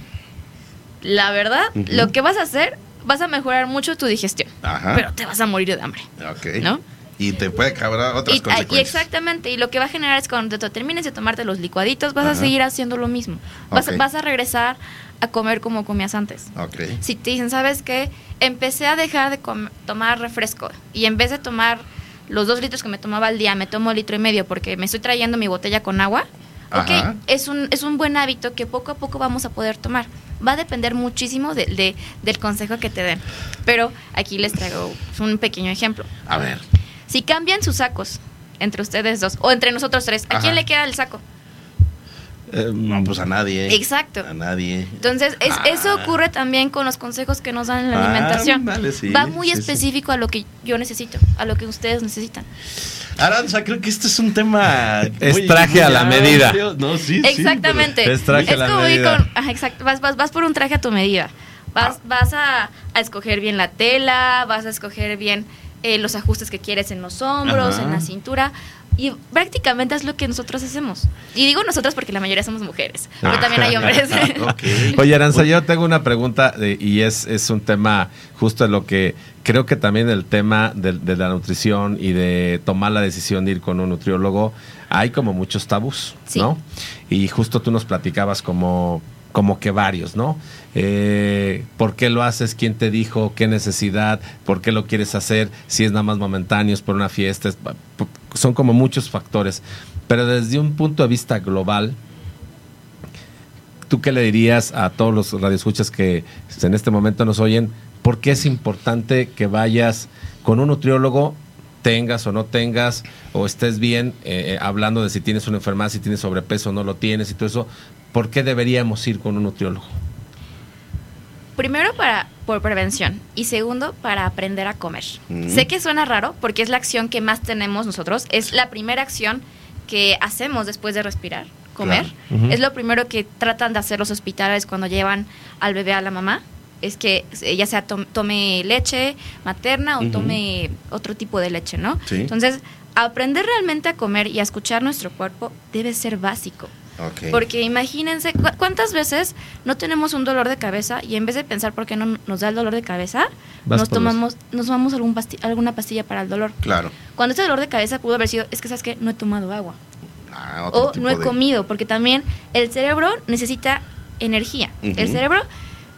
La verdad, Ujú. lo que vas a hacer, vas a mejorar mucho tu digestión, Ajá. pero te vas a morir de hambre. Ok. ¿No? Y te puede caber otras Y, ah, y consecuencias. exactamente, y lo que va a generar es cuando te termines de tomarte los licuaditos, vas a seguir haciendo lo mismo. Vas, a regresar a comer como comías antes. Ok. Si te dicen, ¿sabes qué? Empecé a dejar de tomar refresco y en vez de tomar los dos litros que me tomaba al día, me tomo litro y medio porque me estoy trayendo mi botella con agua. Ok, es un, es un buen hábito que poco a poco vamos a poder tomar. Va a depender muchísimo de, de- del consejo que te den. Pero aquí les traigo un pequeño ejemplo. A ver. Si cambian sus sacos entre ustedes dos o entre nosotros tres, ¿a Ajá. quién le queda el saco? No, pues a nadie. Exacto. A nadie. Entonces, es- Ah. eso ocurre también con los consejos que nos dan en la Ah, alimentación. vale, sí, Va muy sí, sí. específico a lo que yo necesito, a lo que ustedes necesitan. Aranza, creo que este es un tema. Es traje a la medida. No, sí, sí, Exactamente. pero- Es traje a la como ir medida. con. ajá, exacto. Vas, vas, vas por un traje a tu medida. Vas, vas a, a escoger bien la tela, vas a escoger bien eh, los ajustes que quieres en los hombros, Ajá. en la cintura. Y prácticamente es lo que nosotros hacemos. Y digo nosotros porque la mayoría somos mujeres, pero también hay hombres. Oye, Aranza, yo tengo una pregunta de- y es, es un tema justo de lo que creo que también el tema de, de la nutrición y de tomar la decisión de ir con un nutriólogo, hay como muchos tabús, Sí. ¿no? Y justo tú nos platicabas como, como que varios, ¿no? Eh, ¿Por qué lo haces? ¿Quién te dijo? ¿Qué necesidad? ¿Por qué lo quieres hacer? Si es nada más momentáneo, es por una fiesta, son como muchos factores. Pero desde un punto de vista global, ¿Tú qué le dirías a todos los radioescuchas que en este momento nos oyen? ¿Por qué es importante que vayas con un nutriólogo, tengas o no tengas, o estés bien eh, eh, hablando de si tienes una enfermedad, si tienes sobrepeso o no lo tienes y todo eso? ¿Por qué deberíamos ir con un nutriólogo? Primero para por prevención y segundo para aprender a comer. Mm. Sé que suena raro porque es la acción que más tenemos nosotros, es la primera acción que hacemos después de respirar, comer. Claro. Es lo primero que tratan de hacer los hospitales cuando llevan al bebé a la mamá, es que ya sea tom- tome leche materna o tome otro tipo de leche, ¿no? Sí. Entonces, aprender realmente a comer y a escuchar nuestro cuerpo debe ser básico. Porque imagínense cu- cuántas veces no tenemos un dolor de cabeza y en vez de pensar por qué no nos da el dolor de cabeza, Vas nos por los- tomamos, nos tomamos algún pasti- alguna pastilla para el dolor. Claro. Cuando este dolor de cabeza pudo haber sido, es que sabes que no he tomado agua Ah, o no he de- comido, porque también el cerebro necesita energía. El cerebro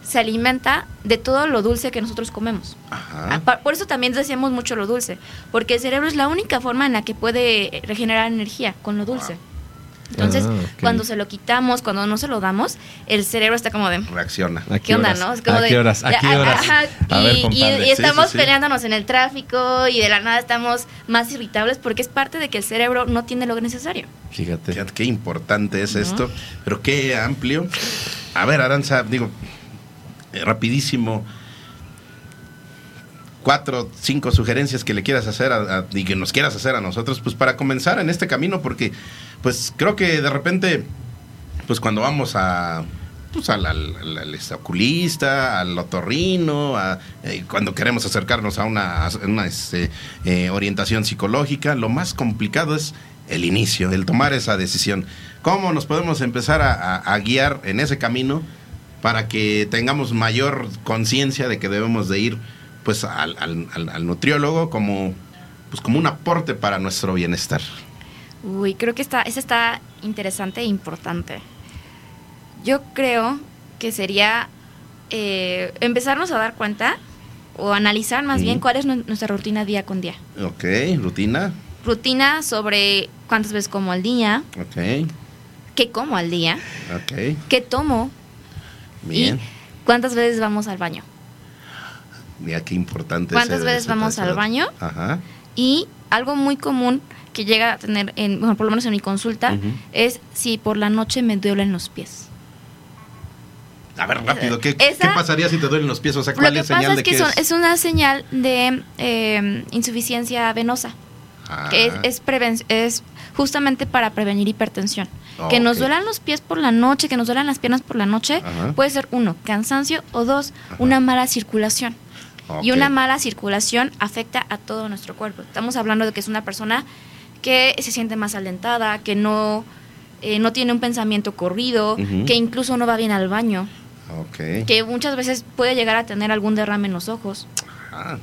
se alimenta de todo lo dulce que nosotros comemos. Ajá. Por eso también decíamos mucho lo dulce, porque el cerebro es la única forma en la que puede regenerar energía con lo dulce. Entonces, Ah, cuando se lo quitamos, cuando no se lo damos, el cerebro está como de... Reacciona. ¿A ¿Qué onda, no? Es como ¿A de- qué horas? ¿A qué horas? ajá, A y, ver, y- y estamos sí, sí. peleándonos en el tráfico y de la nada estamos más irritables porque es parte de que el cerebro no tiene lo necesario. Fíjate. qué importante es esto, pero qué amplio. A ver, Aranza, digo, eh, rapidísimo. Cuatro, cinco sugerencias que le quieras hacer a- a- y que nos quieras hacer a nosotros, pues para comenzar en este camino, porque pues creo que de repente, pues cuando vamos a pues al, al- al- este, oculista, al otorrino, a, eh, cuando queremos acercarnos a una, este, eh, orientación psicológica, lo más complicado es el inicio, el tomar esa decisión. ¿Cómo nos podemos empezar a, guiar en ese camino para que tengamos mayor conciencia de que debemos de ir pues al- al nutriólogo como, pues, como un aporte para nuestro bienestar? Uy, creo que está, esa está interesante e importante. Yo creo que sería eh, empezarnos a dar cuenta o analizar más bien cuál es nu- nuestra rutina día con día. Ok, rutina. Rutina sobre cuántas veces como al día, Ok, qué como al día, ok. qué tomo, Bien. cuántas veces vamos al baño. Mira qué importante. ¿Cuántas veces vamos al baño? Ajá. Y algo muy común que llega a tener, en, bueno, por lo menos en mi consulta, es si por la noche me duelen los pies. A ver, rápido, ¿qué, Esa- qué pasaría si te duelen los pies? O sea, Lo ¿cuál que es señal es de que que son- es? es una señal de eh, insuficiencia venosa. que es, es, preven- es justamente para prevenir hipertensión. Ah, que nos ok. duelan los pies por la noche, que nos duelan las piernas por la noche, Ajá. puede ser uno, cansancio o dos, una mala circulación. Y una mala circulación afecta a todo nuestro cuerpo. Estamos hablando de que es una persona que se siente más alentada, que no, eh, no tiene un pensamiento corrido, que incluso no va bien al baño, Ok. que muchas veces puede llegar a tener algún derrame en los ojos. Ah,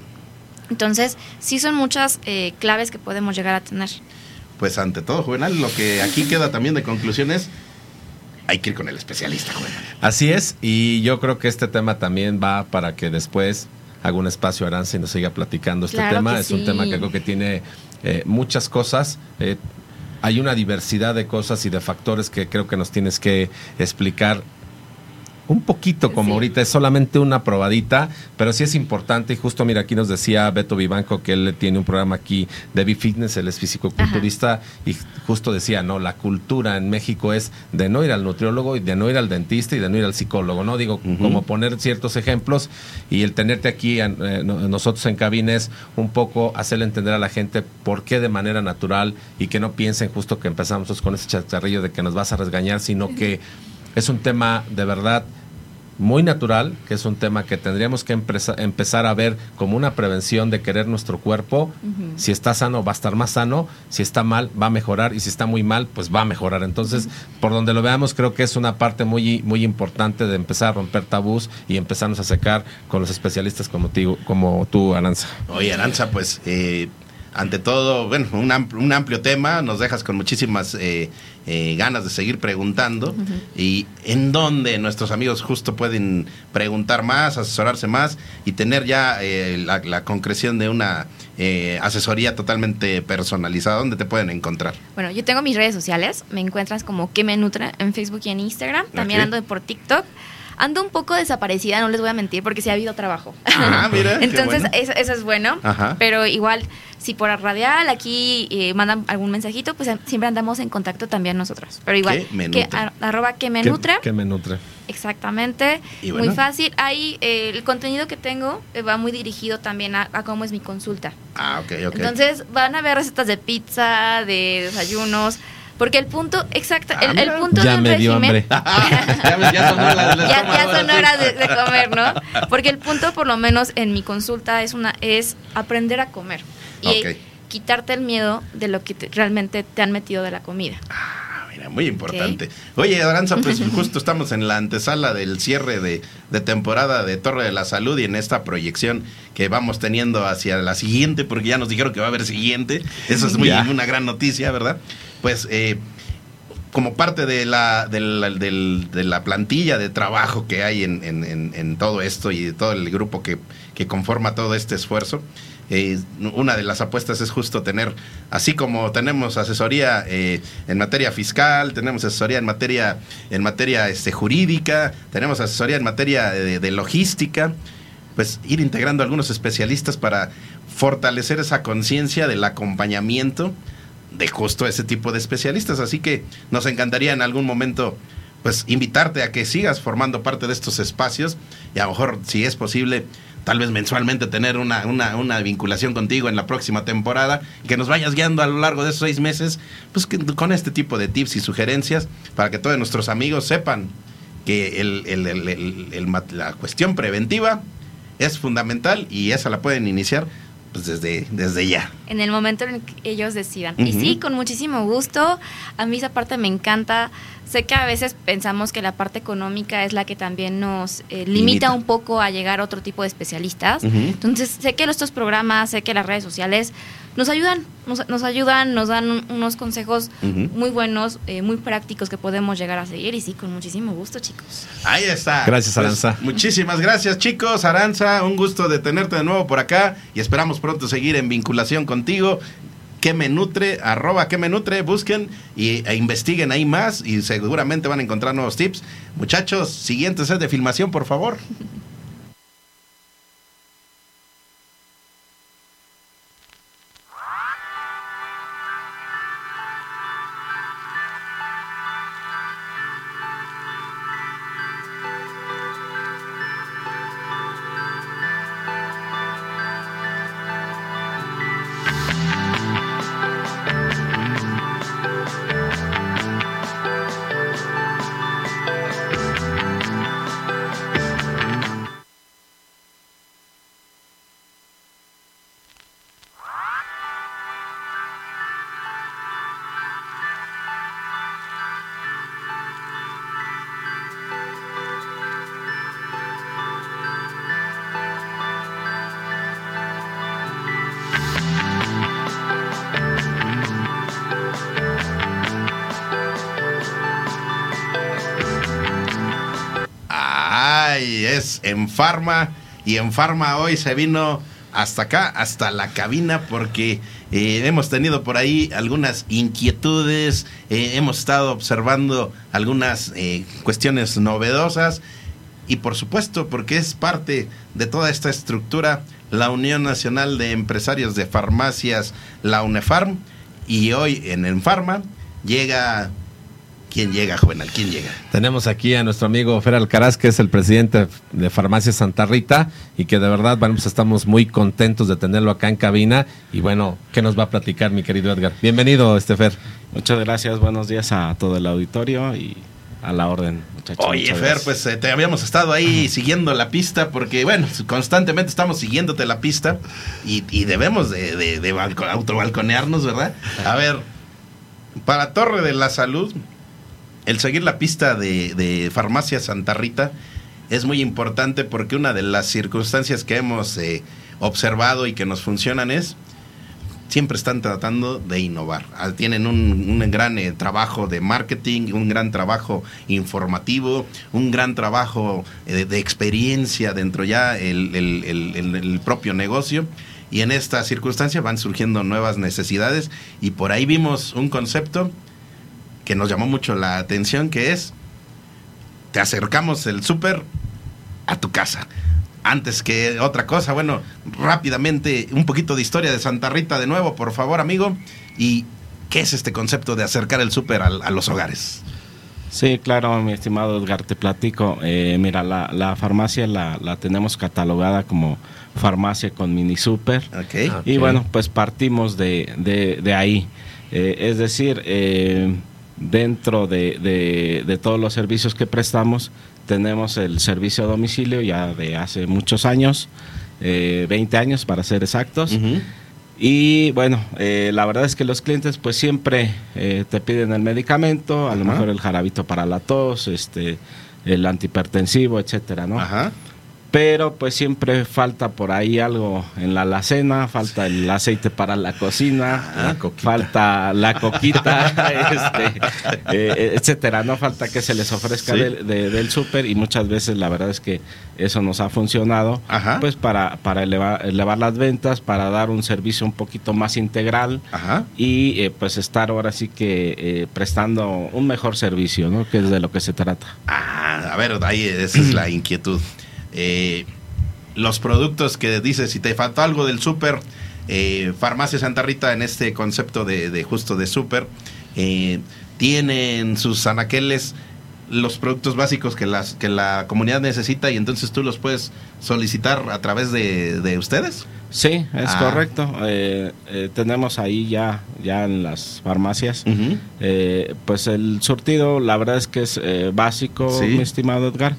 Entonces, sí son muchas eh, claves que podemos llegar a tener. pues ante todo, Juvenal, lo que aquí queda también de conclusión es, hay que ir con el especialista, Juvenal. Así es, y yo creo que este tema también va para que después un espacio Aranza y nos siga platicando este Claro tema. es un tema que creo que tiene eh, muchas cosas. eh, hay una diversidad de cosas y de factores que creo que nos tienes que explicar un poquito como Sí. ahorita es solamente una probadita, pero sí es importante y justo mira aquí nos decía Beto Vivanco que él tiene un programa aquí de B-Fitness, él es físico-culturista y justo decía, no, la cultura en México es de no ir al nutriólogo y de no ir al dentista y de no ir al psicólogo, ¿no? Digo, como poner ciertos ejemplos y el tenerte aquí eh, no- nosotros en cabina es un poco hacerle entender a la gente por qué de manera natural y que no piensen justo que empezamos con ese chacharrillo de que nos vas a resgañar, sino que es un tema de verdad muy natural, que es un tema que tendríamos que empresa- empezar a ver como una prevención de querer nuestro cuerpo. Si está sano, va a estar más sano. Si está mal, va a mejorar. Y si está muy mal, pues va a mejorar. Entonces, por donde lo veamos, creo que es una parte muy, muy importante de empezar a romper tabús y empezarnos a secar con los especialistas como, tú- como tú, Aranza. Oye, Aranza, pues, eh, ante todo, bueno, un, am- un amplio tema, nos dejas con muchísimas eh, eh, ganas de seguir preguntando. Y en dónde nuestros amigos justo pueden preguntar más, asesorarse más y tener ya eh, la, la concreción de una eh, asesoría totalmente personalizada. ¿Dónde te pueden encontrar? Bueno, yo tengo mis redes sociales, me encuentras como que me nutre en Facebook y en Instagram, también ando por TikTok. Ando un poco desaparecida, no les voy a mentir, porque sí ha habido trabajo. Ah, mira. qué Entonces, bueno. eso, eso es bueno. Ajá. Pero igual, si por radial aquí eh, mandan algún mensajito, pues eh, siempre andamos en contacto también nosotros. Pero igual, Que a- arroba que me ¿Qué- nutre. qué me nutre? Exactamente. Bueno. Muy fácil. Ahí eh, el contenido que tengo eh, va muy dirigido también a, a cómo es mi consulta. Ah, ok, ok. Entonces van a ver recetas de pizza, de desayunos, porque el punto exacto, Ah, el, el punto ya del me dio régimen hambre. ya ya, ya son horas de, de comer, ¿no? Porque el punto, por lo menos en mi consulta, es una es aprender a comer y quitarte el miedo de lo que te- realmente te han metido de la comida. Muy importante. Oye, Aranza, pues justo estamos en la antesala del cierre de, de temporada de Torre de la Salud y en esta proyección que vamos teniendo hacia la siguiente, porque ya nos dijeron que va a haber siguiente. Eso es muy, una gran noticia, ¿verdad? Pues eh, como parte de la, de, la, del- de la plantilla de trabajo que hay en, en- en- en todo esto y de todo el grupo que, que conforma todo este esfuerzo, eh, una de las apuestas es justo tener, así como tenemos asesoría eh, en materia fiscal, tenemos asesoría en materia, en materia este, jurídica, tenemos asesoría en materia de, logística, pues ir integrando algunos especialistas para fortalecer esa conciencia del acompañamiento de justo ese tipo de especialistas. Así que nos encantaría en algún momento pues invitarte a que sigas formando parte de estos espacios y a lo mejor si es posible tal vez mensualmente tener una, una, una vinculación contigo en la próxima temporada que nos vayas guiando a lo largo de esos seis meses pues que- con este tipo de tips y sugerencias para que todos nuestros amigos sepan que el- el- el- la cuestión preventiva es fundamental y esa la pueden iniciar pues desde, desde ya. en el momento en el que ellos decidan. Y sí, con muchísimo gusto. A mí esa parte me encanta. Sé que a veces pensamos que la parte económica es la que también nos eh, limita, Limita. un poco a llegar a otro tipo de especialistas. Entonces, sé que estos programas, sé que las redes sociales nos ayudan, nos, nos ayudan, nos dan un- unos consejos muy buenos, eh, muy prácticos que podemos llegar a seguir. Y sí, con muchísimo gusto, chicos. Ahí está. Gracias, Pues, Aranza. muchísimas gracias, chicos. Aranza, un gusto de tenerte de nuevo por acá y esperamos pronto seguir en vinculación contigo. Que me nutre, arroba que me nutre, busquen y, e investiguen ahí más y seguramente van a encontrar nuevos tips. Muchachos, siguiente set de filmación, por favor. En Farma. Y en Farma hoy se vino hasta acá, hasta la cabina, porque eh, hemos tenido por ahí algunas inquietudes, eh, hemos estado observando algunas eh, cuestiones novedosas y por supuesto porque es parte de toda esta estructura la Unión Nacional de Empresarios de Farmacias, la UNEFARM, y hoy en Enfarma llega ¿Quién llega, Juvenal? ¿Quién llega? Tenemos aquí a nuestro amigo Fer Alcaraz, que es el presidente de Farmacia Santa Rita, y que de verdad, bueno, pues estamos muy contentos de tenerlo acá en cabina. Y bueno, ¿qué nos va a platicar, mi querido Edgar? Bienvenido, este Fer. Muchas gracias, buenos días a todo el auditorio y a la orden, muchachos. Oye, Fer, pues eh, te habíamos estado ahí siguiendo la pista, porque bueno, constantemente estamos siguiéndote la pista y, y debemos de, de, de balco- autobalconearnos, ¿verdad? A ver, para Torre de la Salud, el seguir la pista de, Farmacia Santa Rita es muy importante porque una de las circunstancias que hemos eh, observado y que nos funcionan es siempre están tratando de innovar. Ah, Tienen un, gran eh, trabajo de marketing, un gran trabajo informativo, un gran trabajo eh, de experiencia dentro ya el propio negocio. Y en esta circunstancia van surgiendo nuevas necesidades y por ahí vimos un concepto que nos llamó mucho la atención que es te acercamos el súper a tu casa. Antes que otra cosa, bueno, rápidamente un poquito de historia de Santa Rita de nuevo, por favor, amigo. ¿Y qué es este concepto de acercar el súper al- a, los hogares? Sí, claro, mi estimado Edgar, te platico. Eh, mira, la, la farmacia la, la tenemos catalogada como farmacia con mini super. Ok. Y bueno, pues partimos de, de- de ahí. Eh, es decir, eh, dentro de, de- de todos los servicios que prestamos, tenemos el servicio a domicilio ya de hace muchos años, eh, 20 años para ser exactos. Y bueno, eh, la verdad es que los clientes pues siempre eh, te piden el medicamento, a lo mejor el jarabito para la tos, este, el antihipertensivo, etcétera, ¿no? Ajá. Pero pues siempre falta por ahí algo en la alacena, falta el aceite para la cocina, falta la coquita, este, eh, etcétera, no falta que se les ofrezca Sí. del, de- del súper y muchas veces la verdad es que eso nos ha funcionado Ajá. pues para, para elevar, elevar las ventas, para dar un servicio un poquito más integral Ajá. y eh, pues estar ahora sí que eh, prestando un mejor servicio, ¿no? Que es de lo que se trata. Ah, a ver, ahí esa es la inquietud. Eh, los productos que dices, si te faltó algo del súper, eh, Farmacia Santa Rita en este concepto de, de justo de súper, eh, tienen sus anaqueles los productos básicos que, las, que la comunidad necesita y entonces tú los puedes solicitar a través de, de ustedes. Sí, es Ah. correcto. Eh, eh, tenemos ahí ya, ya en las farmacias, eh, pues el surtido, la verdad es que es básico, Sí. mi estimado Edgar.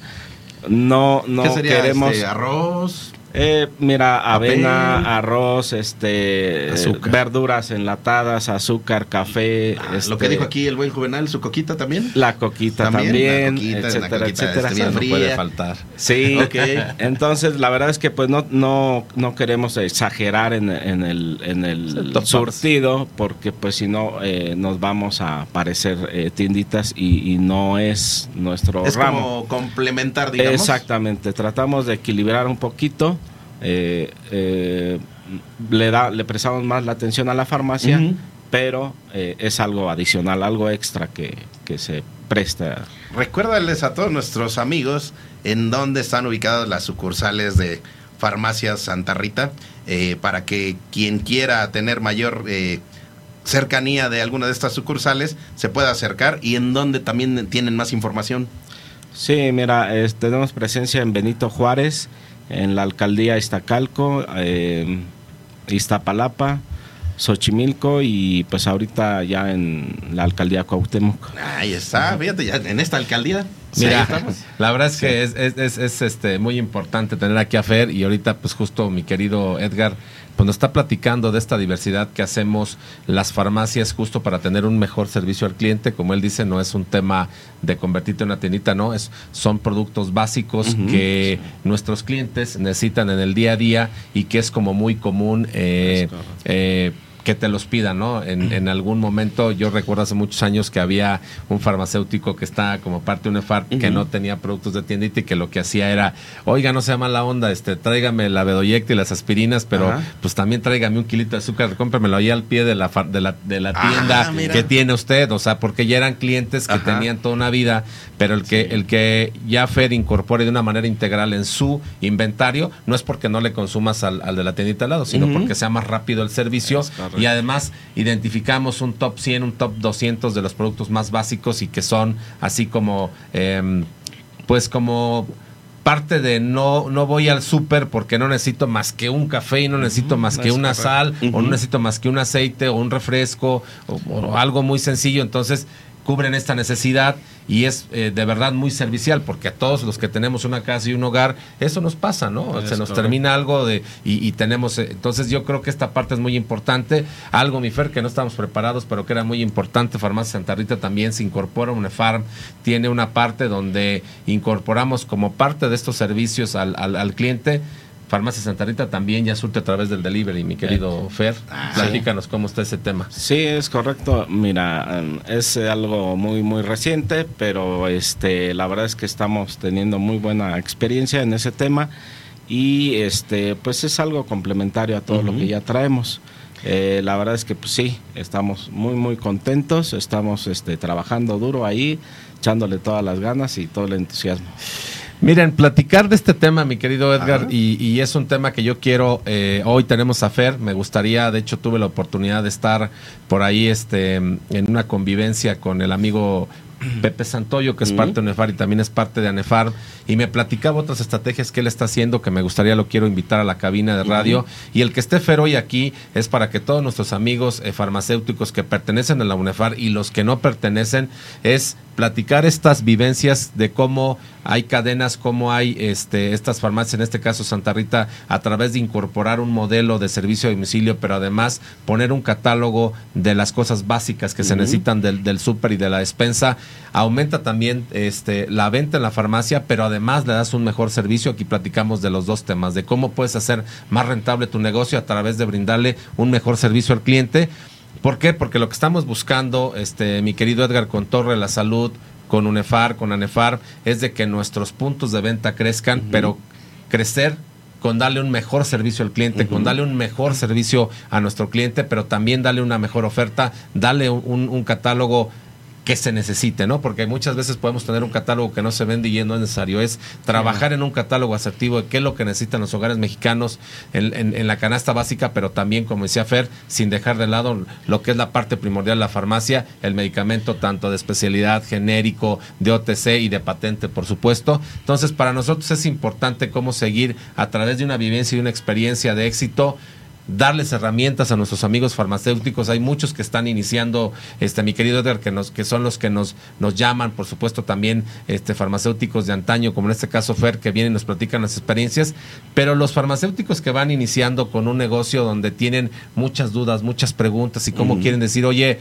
No, no ¿Qué sería queremos este, arroz? Eh, mira, avena, arroz, este, Azúcar. verduras enlatadas, azúcar, café. este, Lo que dijo aquí el buen Juvenal, su coquita también. La coquita También, también, la coquita, la etcétera, coquita, etcétera. este, No puede faltar. Sí, Ok. entonces la verdad es que pues no no no queremos exagerar en, en el en el surtido porque pues si no eh, nos vamos a parecer eh, tienditas y, y no es nuestro Es ramo. como complementar, digamos. Exactamente, tratamos de equilibrar un poquito. Eh, eh, le da le prestamos más la atención a la farmacia, pero eh, es algo adicional, algo extra que, que se presta. Recuérdales a todos nuestros amigos en dónde están ubicadas las sucursales de Farmacias Santa Rita, eh, para que quien quiera tener mayor eh, cercanía de alguna de estas sucursales se pueda acercar y en dónde también tienen más información. Sí, mira, es- tenemos presencia en Benito Juárez, en la alcaldía Iztacalco, eh, Iztapalapa, Xochimilco y pues ahorita ya en la alcaldía Cuauhtémoc. Ahí está, fíjate, ya en esta alcaldía. Mira, ahí estamos. la verdad es que es, es- es- es, este, muy importante tener aquí a Fer y ahorita pues justo mi querido Edgar pues nos está platicando de esta diversidad que hacemos las farmacias justo para tener un mejor servicio al cliente. Como él dice, no es un tema de convertirte en una tiendita, no, es, son productos básicos que nuestros clientes necesitan en el día a día y que es como muy común eh, eh, que te los pidan, ¿no? En, en, algún momento, yo recuerdo hace muchos años que había un farmacéutico que está como parte de un EFAR que no tenía productos de tiendita y que lo que hacía era, oiga, no sea mala onda, este, tráigame la bedoyecta y las aspirinas, pero pues también tráigame un kilito de azúcar, cómpramelo ahí al pie de la, de la, de la Ah, tienda que tiene usted, o sea, porque ya eran clientes que Ajá. tenían toda una vida, pero el que, el que ya Fer incorpore de una manera integral en su inventario, no es porque no le consumas al, al de la tiendita al lado, sino porque sea más rápido el servicio. Y además identificamos un top 100, un top 200 de los productos más básicos y que son así como, em, pues como parte de no no voy al súper porque no necesito más que un café y no necesito más que una sal o no necesito más que un aceite o un refresco o, o algo muy sencillo. Entonces cubren esta necesidad y es eh, de verdad muy servicial porque a todos los que tenemos una casa y un hogar eso nos pasa no Es se nos correcto. termina algo de y, y tenemos eh, entonces yo creo que esta parte es muy importante algo mi Fer que no estamos preparados pero que era muy importante Farmacia Santa Rita también se incorpora una farm tiene una parte donde incorporamos como parte de estos servicios al, al, al cliente Farmacia Santa Rita también ya surte a través del delivery, mi querido Fer. Platícanos cómo está ese tema. Sí, es correcto. Mira, es algo muy muy reciente, pero este la verdad es que estamos teniendo muy buena experiencia en ese tema y este pues es algo complementario a todo lo que ya traemos. Eh, la verdad es que pues sí, estamos muy muy contentos, estamos este trabajando duro ahí, echándole todas las ganas y todo el entusiasmo. Miren, platicar de este tema, mi querido Edgar, y, y es un tema que yo quiero, eh, hoy tenemos a Fer, me gustaría, de hecho tuve la oportunidad de estar por ahí este, en una convivencia con el amigo Pepe Santoyo, que es parte de UNEFAR y también es parte de ANEFAR, y me platicaba otras estrategias que él está haciendo que me gustaría, lo quiero invitar a la cabina de radio. Y el que esté Fer hoy aquí es para que todos nuestros amigos eh, farmacéuticos que pertenecen a la UNEFAR y los que no pertenecen, es platicar estas vivencias de cómo hay cadenas, cómo hay este, estas farmacias, en este caso Santa Rita, a través de incorporar un modelo de servicio a domicilio, pero además poner un catálogo de las cosas básicas que se necesitan del, del súper y de la despensa. Aumenta también este, la venta en la farmacia, pero además le das un mejor servicio. Aquí platicamos de los dos temas, de cómo puedes hacer más rentable tu negocio a través de brindarle un mejor servicio al cliente. ¿Por qué? Porque lo que estamos buscando, este, mi querido Edgar, con Torre la Salud, con UNEFAR, con ANEFAR, es de que nuestros puntos de venta crezcan, pero crecer con darle un mejor servicio al cliente, con darle un mejor servicio a nuestro cliente, pero también darle una mejor oferta, darle un catálogo que se necesite, ¿no? Porque muchas veces podemos tener un catálogo que no se vende y no es necesario. Es trabajar en un catálogo asertivo de qué es lo que necesitan los hogares mexicanos en, la canasta básica, pero también, como decía Fer, sin dejar de lado lo que es la parte primordial de la farmacia, el medicamento tanto de especialidad, genérico, de OTC y de patente, por supuesto. Entonces, para nosotros es importante cómo seguir a través de una vivencia y una experiencia de éxito darles herramientas a nuestros amigos farmacéuticos. Hay muchos que están iniciando, este, mi querido Edgar, que nos, que son los que nos, nos llaman, por supuesto, también este farmacéuticos de antaño, como en este caso Fer, que vienen y nos platican las experiencias. Pero los farmacéuticos que van iniciando con un negocio donde tienen muchas dudas, muchas preguntas y cómo quieren decir, oye,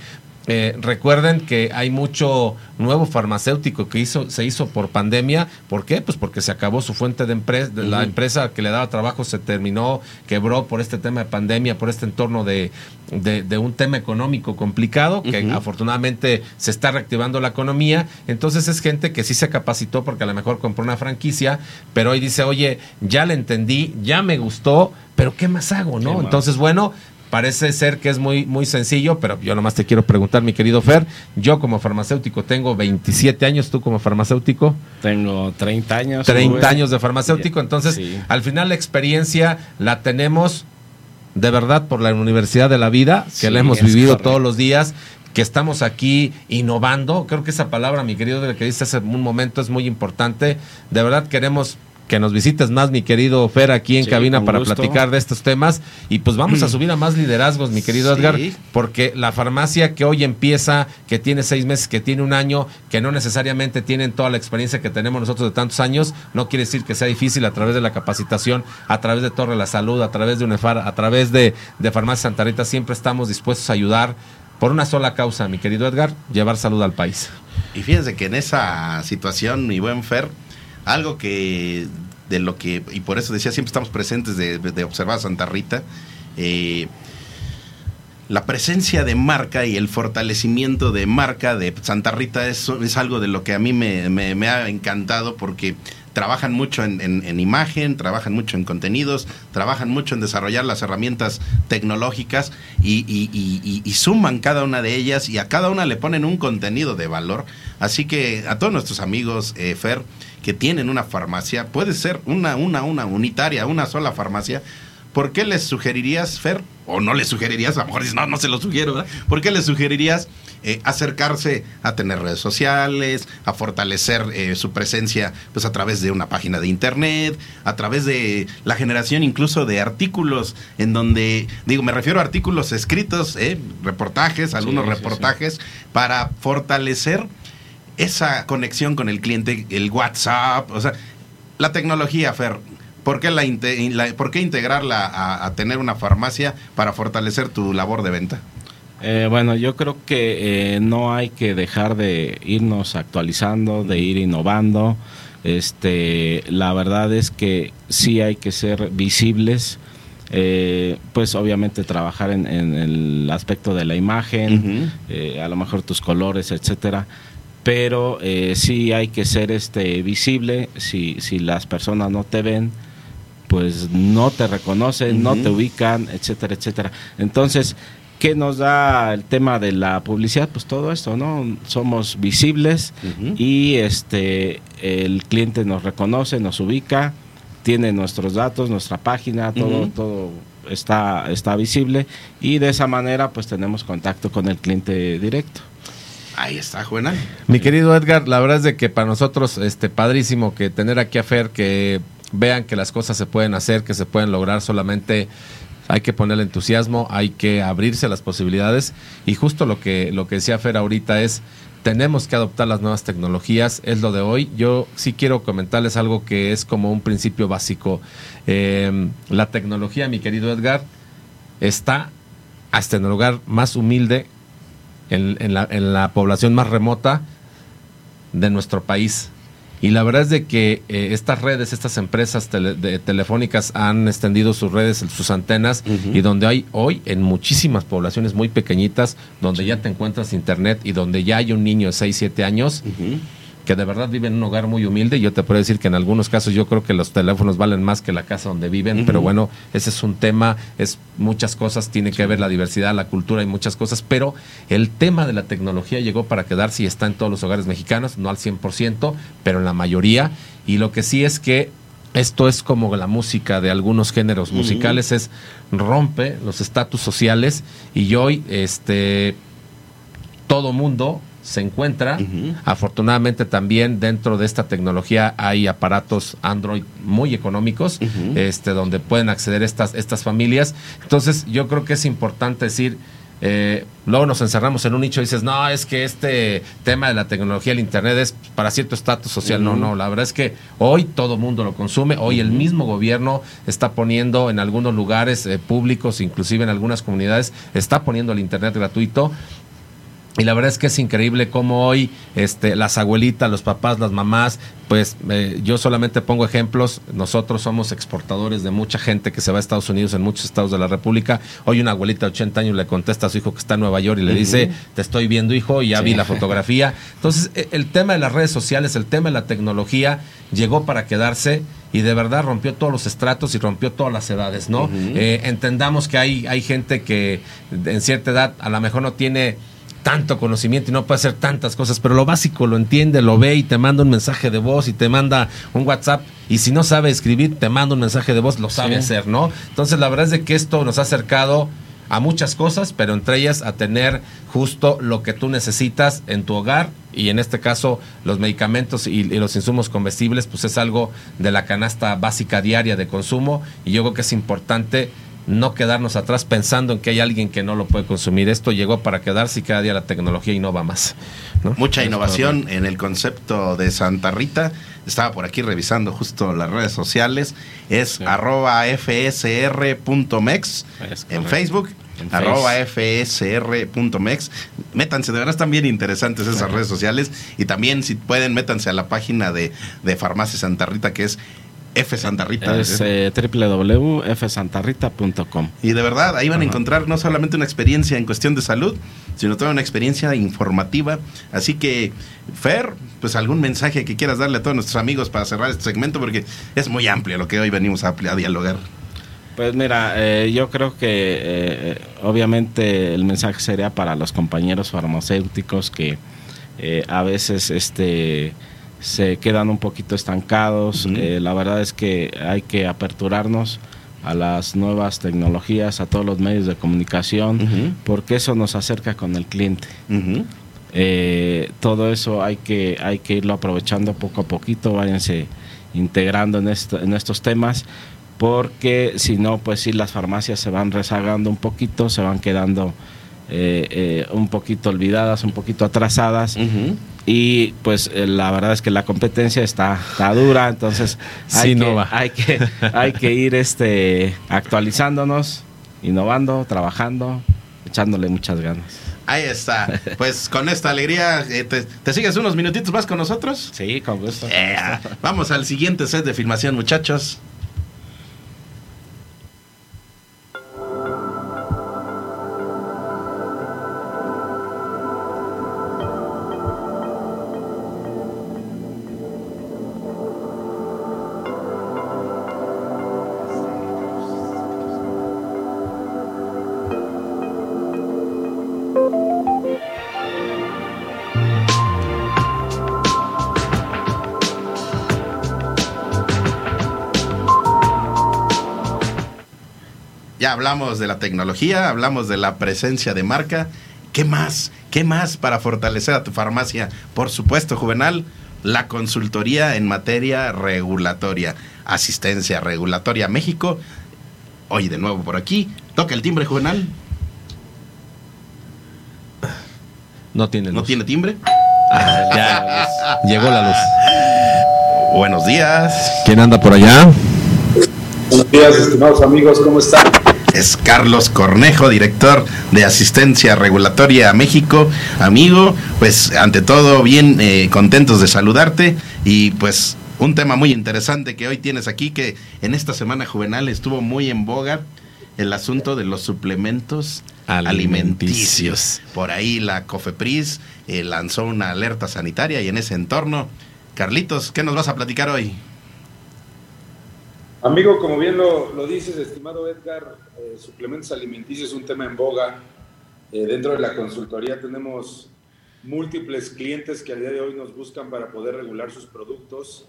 eh, recuerden que hay mucho nuevo farmacéutico que hizo, se hizo por pandemia. ¿Por qué? Pues porque se acabó su fuente de empresa, de la empresa que le daba trabajo se terminó, quebró por este tema de pandemia, por este entorno de, de- de un tema económico complicado, que afortunadamente se está reactivando la economía. Entonces es gente que sí se capacitó porque a lo mejor compró una franquicia, pero hoy dice, oye, ya le entendí, ya me gustó, pero ¿qué más hago? ¿Qué ¿no? Entonces, bueno, Parece ser que es muy, muy sencillo, pero yo nomás te quiero preguntar, mi querido Fer. Yo como farmacéutico tengo 27 años, tú como farmacéutico. Tengo 30 años. 30 Rubén. años de farmacéutico, entonces Sí. al final la experiencia la tenemos de verdad por la Universidad de la Vida, que Sí, la hemos vivido correcto. todos los días, que estamos aquí innovando. Creo que esa palabra, mi querido, que dices hace un momento es muy importante. De verdad queremos que nos visites más, mi querido Fer, aquí en Sí, cabina para gusto. platicar de estos temas. Y pues vamos a subir a más liderazgos, mi querido Sí. Edgar, porque la farmacia que hoy empieza, que tiene seis meses, que tiene un año, que no necesariamente tienen toda la experiencia que tenemos nosotros de tantos años, no quiere decir que sea difícil a través de la capacitación, a través de Torre la Salud, a través de UNEFAR, a través de, de Farmacia Santa Rita, siempre estamos dispuestos a ayudar por una sola causa, mi querido Edgar, llevar salud al país. Y fíjense que en esa situación, mi buen Fer, algo que de lo que, y por eso decía, siempre estamos presentes de, observar a Santa Rita, eh, la presencia de marca y el fortalecimiento de marca de Santa Rita es, es algo de lo que a mí me- me ha encantado porque trabajan mucho en, en- en imagen, trabajan mucho en contenidos, trabajan mucho en desarrollar las herramientas tecnológicas y, y- y- y- y suman cada una de ellas y a cada una le ponen un contenido de valor. Así que a todos nuestros amigos, eh, Fer, que tienen una farmacia, puede ser una, una, una unitaria, una sola farmacia, ¿por qué les sugerirías, Fer? O no les sugerirías, a lo mejor dices, no, no se lo sugiero, ¿verdad? ¿Por qué les sugerirías eh, acercarse a tener redes sociales, a fortalecer eh, su presencia pues a través de una página de internet, a través de la generación incluso de artículos en donde, digo, me refiero a artículos escritos, eh, reportajes, algunos sí, sí. reportajes, para fortalecer esa conexión con el cliente, el WhatsApp, o sea, la tecnología, Fer. ¿Por qué, la, la- ¿por qué integrarla a, a tener una farmacia para fortalecer tu labor de venta? Eh, bueno, yo creo que eh, no hay que dejar de irnos actualizando, de ir innovando. Este, la verdad es que sí hay que ser visibles. eh, pues obviamente trabajar en, en el aspecto de la imagen, eh, a lo mejor tus colores, etcétera. Pero eh, sí hay que ser este visible. Si, si las personas no te ven, pues no te reconocen, no te ubican, etcétera, etcétera. Entonces, ¿qué nos da el tema de la publicidad? Pues todo esto, ¿no? Somos visibles y este el cliente nos reconoce, nos ubica, tiene nuestros datos, nuestra página, todo, todo está, está visible y de esa manera pues tenemos contacto con el cliente directo. Ahí está, Juana. Mi querido Edgar, la verdad es de que para nosotros, este, padrísimo que tener aquí a Fer, que vean que las cosas se pueden hacer, que se pueden lograr, solamente hay que ponerle entusiasmo, hay que abrirse a las posibilidades y justo lo que, lo que decía Fer ahorita es, tenemos que adoptar las nuevas tecnologías, es lo de hoy. Yo sí quiero comentarles algo que es como un principio básico. Eh, la tecnología, mi querido Edgar, está hasta en el lugar más humilde, en, la, en la población más remota de nuestro país. Y la verdad es de que eh, estas redes, estas empresas tele- de- telefónicas han extendido sus redes, sus antenas, y donde hay hoy en muchísimas poblaciones muy pequeñitas, donde ya te encuentras internet y donde ya hay un niño de 6, 7 años que de verdad vive en un hogar muy humilde. Yo te puedo decir que en algunos casos yo creo que los teléfonos valen más que la casa donde viven, pero bueno, ese es un tema, es muchas cosas, tiene que ver la diversidad, la cultura y muchas cosas, pero el tema de la tecnología llegó para quedarse y está en todos los hogares mexicanos, no al 100%, pero en la mayoría. Y lo que sí es que esto es como la música de algunos géneros musicales, es rompe los estatus sociales y hoy este todo mundo se encuentra. Afortunadamente también dentro de esta tecnología hay aparatos Android muy económicos, este, donde pueden acceder estas, estas familias. Entonces yo creo que es importante decir, eh, luego nos encerramos en un nicho y dices, no, es que este tema de la tecnología, el Internet es para cierto estatus social. No, no, la verdad es que hoy todo mundo lo consume, hoy el mismo gobierno está poniendo en algunos lugares eh, públicos, inclusive en algunas comunidades, está poniendo el Internet gratuito. Y la verdad es que es increíble cómo hoy este, las abuelitas, los papás, las mamás, pues eh, yo solamente pongo ejemplos. Nosotros somos exportadores de mucha gente que se va a Estados Unidos en muchos estados de la República. Hoy una abuelita de 80 años le contesta a su hijo que está en Nueva York y le dice, te estoy viendo hijo y ya Sí. vi la fotografía. Entonces e- el tema de las redes sociales, el tema de la tecnología llegó para quedarse y de verdad rompió todos los estratos y rompió todas las edades, ¿no? Eh, entendamos que hay, hay gente que en cierta edad a lo mejor no tiene tanto conocimiento y no puede hacer tantas cosas, pero lo básico lo entiende, lo ve y te manda un mensaje de voz y te manda un WhatsApp y si no sabe escribir, te manda un mensaje de voz, lo sabe Sí. hacer, ¿no? Entonces la verdad es de que esto nos ha acercado a muchas cosas, pero entre ellas a tener justo lo que tú necesitas en tu hogar y en este caso los medicamentos y, y los insumos comestibles, pues es algo de la canasta básica diaria de consumo y yo creo que es importante no quedarnos atrás pensando en que hay alguien que no lo puede consumir. Esto llegó para quedarse y cada día la tecnología innova más. ¿no? Mucha innovación en el concepto de Santa Rita. Estaba por aquí revisando justo las redes sociales. Es arroba fsr.mex en. Facebook. Arroba fsr.mex. Métanse, de verdad están bien interesantes esas redes sociales. Y también, si pueden, métanse a la página de, de Farmacia Santa Rita, que es F Santa Rita. Es eh, www.fsantarrita.com. Y de verdad, ahí van a encontrar no solamente una experiencia en cuestión de salud, sino toda una experiencia informativa. Así que, Fer, pues algún mensaje que quieras darle a todos nuestros amigos para cerrar este segmento, porque es muy amplio lo que hoy venimos a, a dialogar. Pues mira, eh, yo creo que eh, obviamente el mensaje sería para los compañeros farmacéuticos que eh, a veces este se quedan un poquito estancados. Eh, la verdad es que hay que aperturarnos a las nuevas tecnologías, a todos los medios de comunicación, porque eso nos acerca con el cliente. Eh, todo eso hay que, hay que irlo aprovechando poco a poquito, váyanse integrando en, esto- en estos temas, porque si no, pues sí, las farmacias se van rezagando un poquito, se van quedando eh, eh, un poquito olvidadas, un poquito atrasadas. Y pues eh, la verdad es que la competencia está, está dura, entonces hay, Sí, que, no va. hay que hay que ir este actualizándonos, innovando, trabajando, echándole muchas ganas. Ahí está. Pues con esta alegría, eh, te, te sigues unos minutitos más con nosotros? Sí, con gusto. Vamos al siguiente set de filmación, muchachos. Hablamos de la tecnología, hablamos de la presencia de marca. ¿Qué más? ¿Qué más para fortalecer a tu farmacia? Por supuesto, Juvenal, la consultoría en materia regulatoria, asistencia regulatoria México. Hoy de nuevo por aquí. Toca el timbre, Juvenal. No tiene ¿No tiene timbre? Ya, llegó la luz. Buenos días. ¿Quién anda por allá? Buenos días, estimados amigos, ¿cómo están? Es Carlos Cornejo, director de Asistencia Regulatoria a México. Amigo, pues ante todo bien eh, contentos de saludarte y pues un tema muy interesante que hoy tienes aquí que en esta semana juvenal estuvo muy en boga el asunto de los suplementos alimenticios. Por ahí la COFEPRIS eh, lanzó una alerta sanitaria y en ese entorno, Carlitos, ¿qué nos vas a platicar hoy? Amigo, como bien lo, lo dices, estimado Edgar, eh, suplementos alimenticios es un tema en boga. Eh, dentro de la consultoría tenemos múltiples clientes que al día de hoy nos buscan para poder regular sus productos.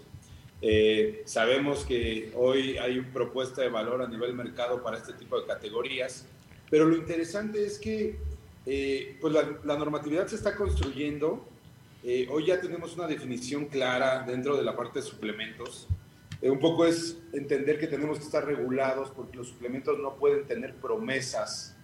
Eh, sabemos que hoy hay una propuesta de valor a nivel mercado para este tipo de categorías, pero lo interesante es que eh, pues la, normatividad se está construyendo. Hoy ya tenemos una definición clara dentro de la parte de suplementos. Eh, un poco es entender que tenemos que estar regulados porque los suplementos no pueden tener promesas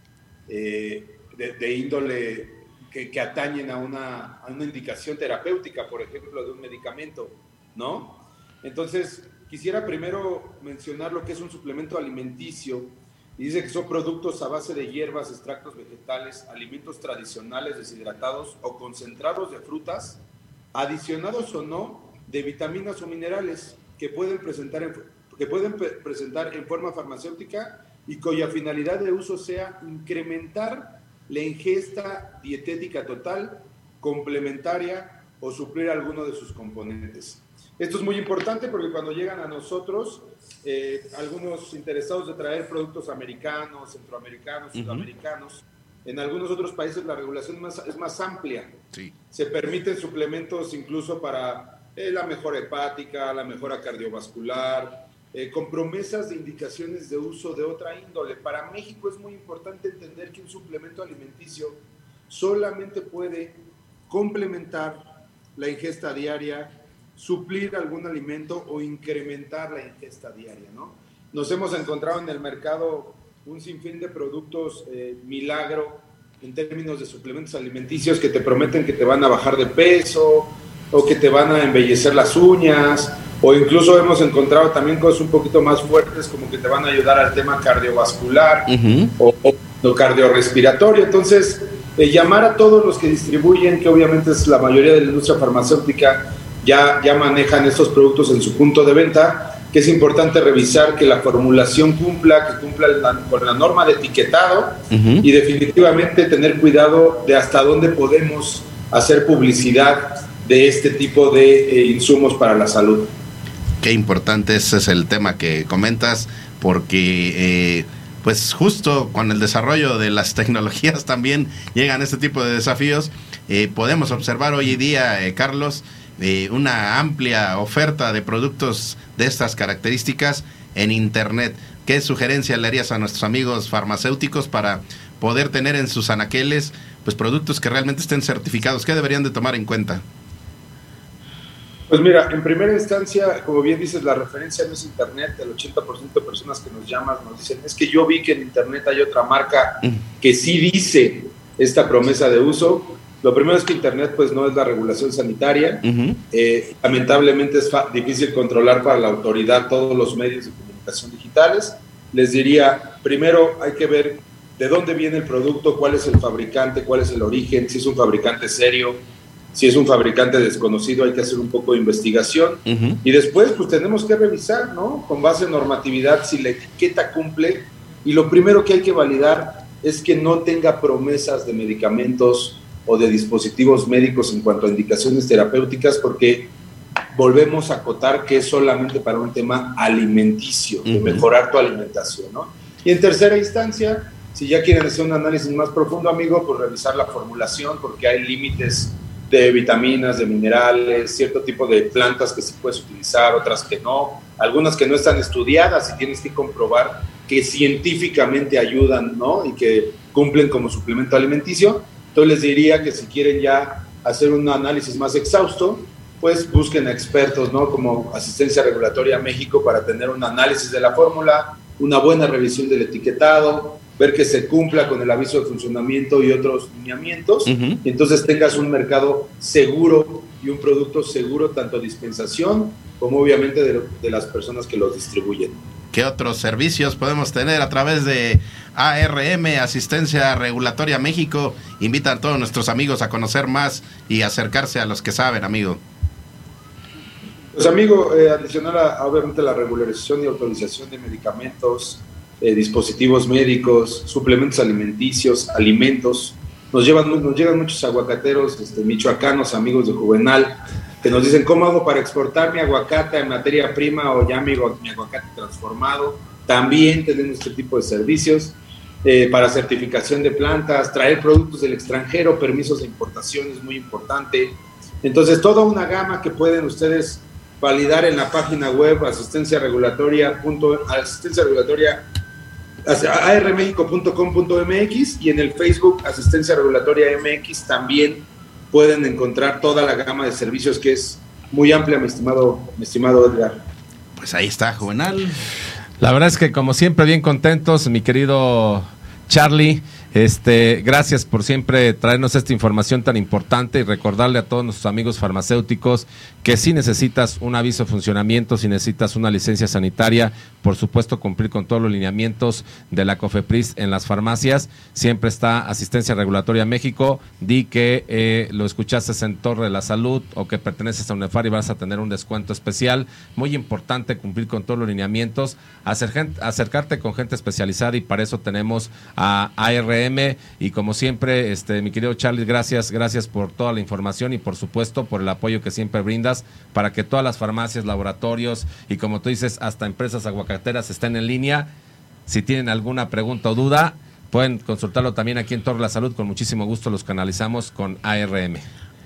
eh, de, índole que, que atañen a una, a una indicación terapéutica, por ejemplo, de un medicamento, ¿no? Entonces, quisiera primero mencionar lo que es un suplemento alimenticio. Dice que son productos a base de hierbas, extractos vegetales, alimentos tradicionales deshidratados o concentrados de frutas, adicionados o no de vitaminas o minerales que pueden presentar en, que pueden pre- presentar en forma farmacéutica y cuya finalidad de uso sea incrementar la ingesta dietética total, complementaria o suplir alguno de sus componentes. Esto es muy importante porque cuando llegan a nosotros, eh, algunos interesados de traer productos americanos, centroamericanos, Ujú. sudamericanos, en algunos otros países la regulación más- es más amplia. Sí. Se permiten suplementos incluso para eh, la mejora hepática, la mejora cardiovascular, eh, con promesas de indicaciones de uso de otra índole. Para México es muy importante entender que un suplemento alimenticio solamente puede complementar la ingesta diaria, suplir algún alimento o incrementar la ingesta diaria, ¿no? Nos hemos encontrado en el mercado un sinfín de productos eh, milagro en términos de suplementos alimenticios que te prometen que te van a bajar de peso o que te van a embellecer las uñas o incluso hemos encontrado también cosas un poquito más fuertes como que te van a ayudar al tema cardiovascular o, o lo cardiorrespiratorio. Entonces, eh, llamar a todos los que distribuyen, que obviamente es la mayoría de la industria farmacéutica, ya, ya manejan estos productos en su punto de venta, que es importante revisar que la formulación cumpla, que cumpla la- con la norma de etiquetado y definitivamente tener cuidado de hasta dónde podemos hacer publicidad de este tipo de eh, insumos para la salud. Qué importante ese es el tema que comentas, porque eh, pues justo con el desarrollo de las tecnologías también llegan este tipo de desafíos. Eh, podemos observar hoy día, eh, Carlos, una amplia oferta de productos de estas características en Internet. ¿Qué sugerencia le harías a nuestros amigos farmacéuticos para poder tener en sus anaqueles pues productos que realmente estén certificados? ¿Qué deberían de tomar en cuenta? Pues mira, en primera instancia, como bien dices, la referencia no es Internet. El 80% de personas que nos llaman nos dicen, es que yo vi que en Internet hay otra marca que sí dice esta promesa de uso. Lo primero es que Internet pues no es la regulación sanitaria. Eh, lamentablemente es difícil controlar para la autoridad todos los medios de comunicación digitales. Les diría, primero hay que ver de dónde viene el producto, cuál es el fabricante, cuál es el origen, si es un fabricante serio, si es un fabricante desconocido, hay que hacer un poco de investigación. Y después, pues tenemos que revisar, ¿no? Con base en normatividad, si la etiqueta cumple. Y lo primero que hay que validar es que no tenga promesas de medicamentos o de dispositivos médicos en cuanto a indicaciones terapéuticas, porque volvemos a acotar que es solamente para un tema alimenticio, de mejorar tu alimentación, ¿no? Y en tercera instancia, si ya quieren hacer un análisis más profundo, amigo, pues revisar la formulación, porque hay límites de vitaminas, de minerales, cierto tipo de plantas que sí puedes utilizar, otras que no, algunas que no están estudiadas y tienes que comprobar que científicamente ayudan, ¿no? Y que cumplen como suplemento alimenticio. Entonces les diría que si quieren ya hacer un análisis más exhausto, pues busquen expertos, ¿no? Como Asistencia Regulatoria México para tener un análisis de la fórmula, una buena revisión del etiquetado, ver que se cumpla con el aviso de funcionamiento y otros lineamientos, y entonces tengas un mercado seguro y un producto seguro, tanto dispensación como obviamente de, de las personas que los distribuyen. ¿Qué otros servicios podemos tener a través de ARM, Asistencia Regulatoria México? Invitan a todos nuestros amigos a conocer más y acercarse a los que saben, amigo. Pues amigo, eh, adicional a, a, obviamente la regularización y autorización de medicamentos, eh, dispositivos médicos, suplementos alimenticios, alimentos, nos, llevan, nos llegan muchos aguacateros este, michoacanos, amigos de Juvenal, que nos dicen, ¿cómo hago para exportar mi aguacate en materia prima o ya mi, aguacate transformado? También tenemos este tipo de servicios eh, para certificación de plantas, traer productos del extranjero, permisos de importación es muy importante. Entonces, toda una gama que pueden ustedes validar en la página web asistencia regulatoria, punto, asistencia regulatoria armexico.com.mx y en el Facebook Asistencia Regulatoria MX también pueden encontrar toda la gama de servicios que es muy amplia, mi estimado, mi estimado Edgar. Pues ahí está, Juvenal. La verdad es que como siempre bien contentos, mi querido Charlie. Este, gracias por siempre traernos esta información tan importante y recordarle a todos nuestros amigos farmacéuticos que si necesitas un aviso de funcionamiento, si necesitas una licencia sanitaria, por supuesto cumplir con todos los lineamientos de la COFEPRIS en las farmacias. Siempre está Asistencia Regulatoria México. Di que eh, lo escuchaste en Torre de la Salud o que perteneces a UNEFAR y vas a tener un descuento especial. Muy importante cumplir con todos los lineamientos, acercarte con gente especializada y para eso tenemos a Y como siempre, este, mi querido Charlie, gracias, gracias por toda la información y por supuesto por el apoyo que siempre brindas para que todas las farmacias, laboratorios y como tú dices, hasta empresas aguacateras estén en línea. Si tienen alguna pregunta o duda, pueden consultarlo también aquí en Torre la Salud. Con muchísimo gusto los canalizamos con ARM.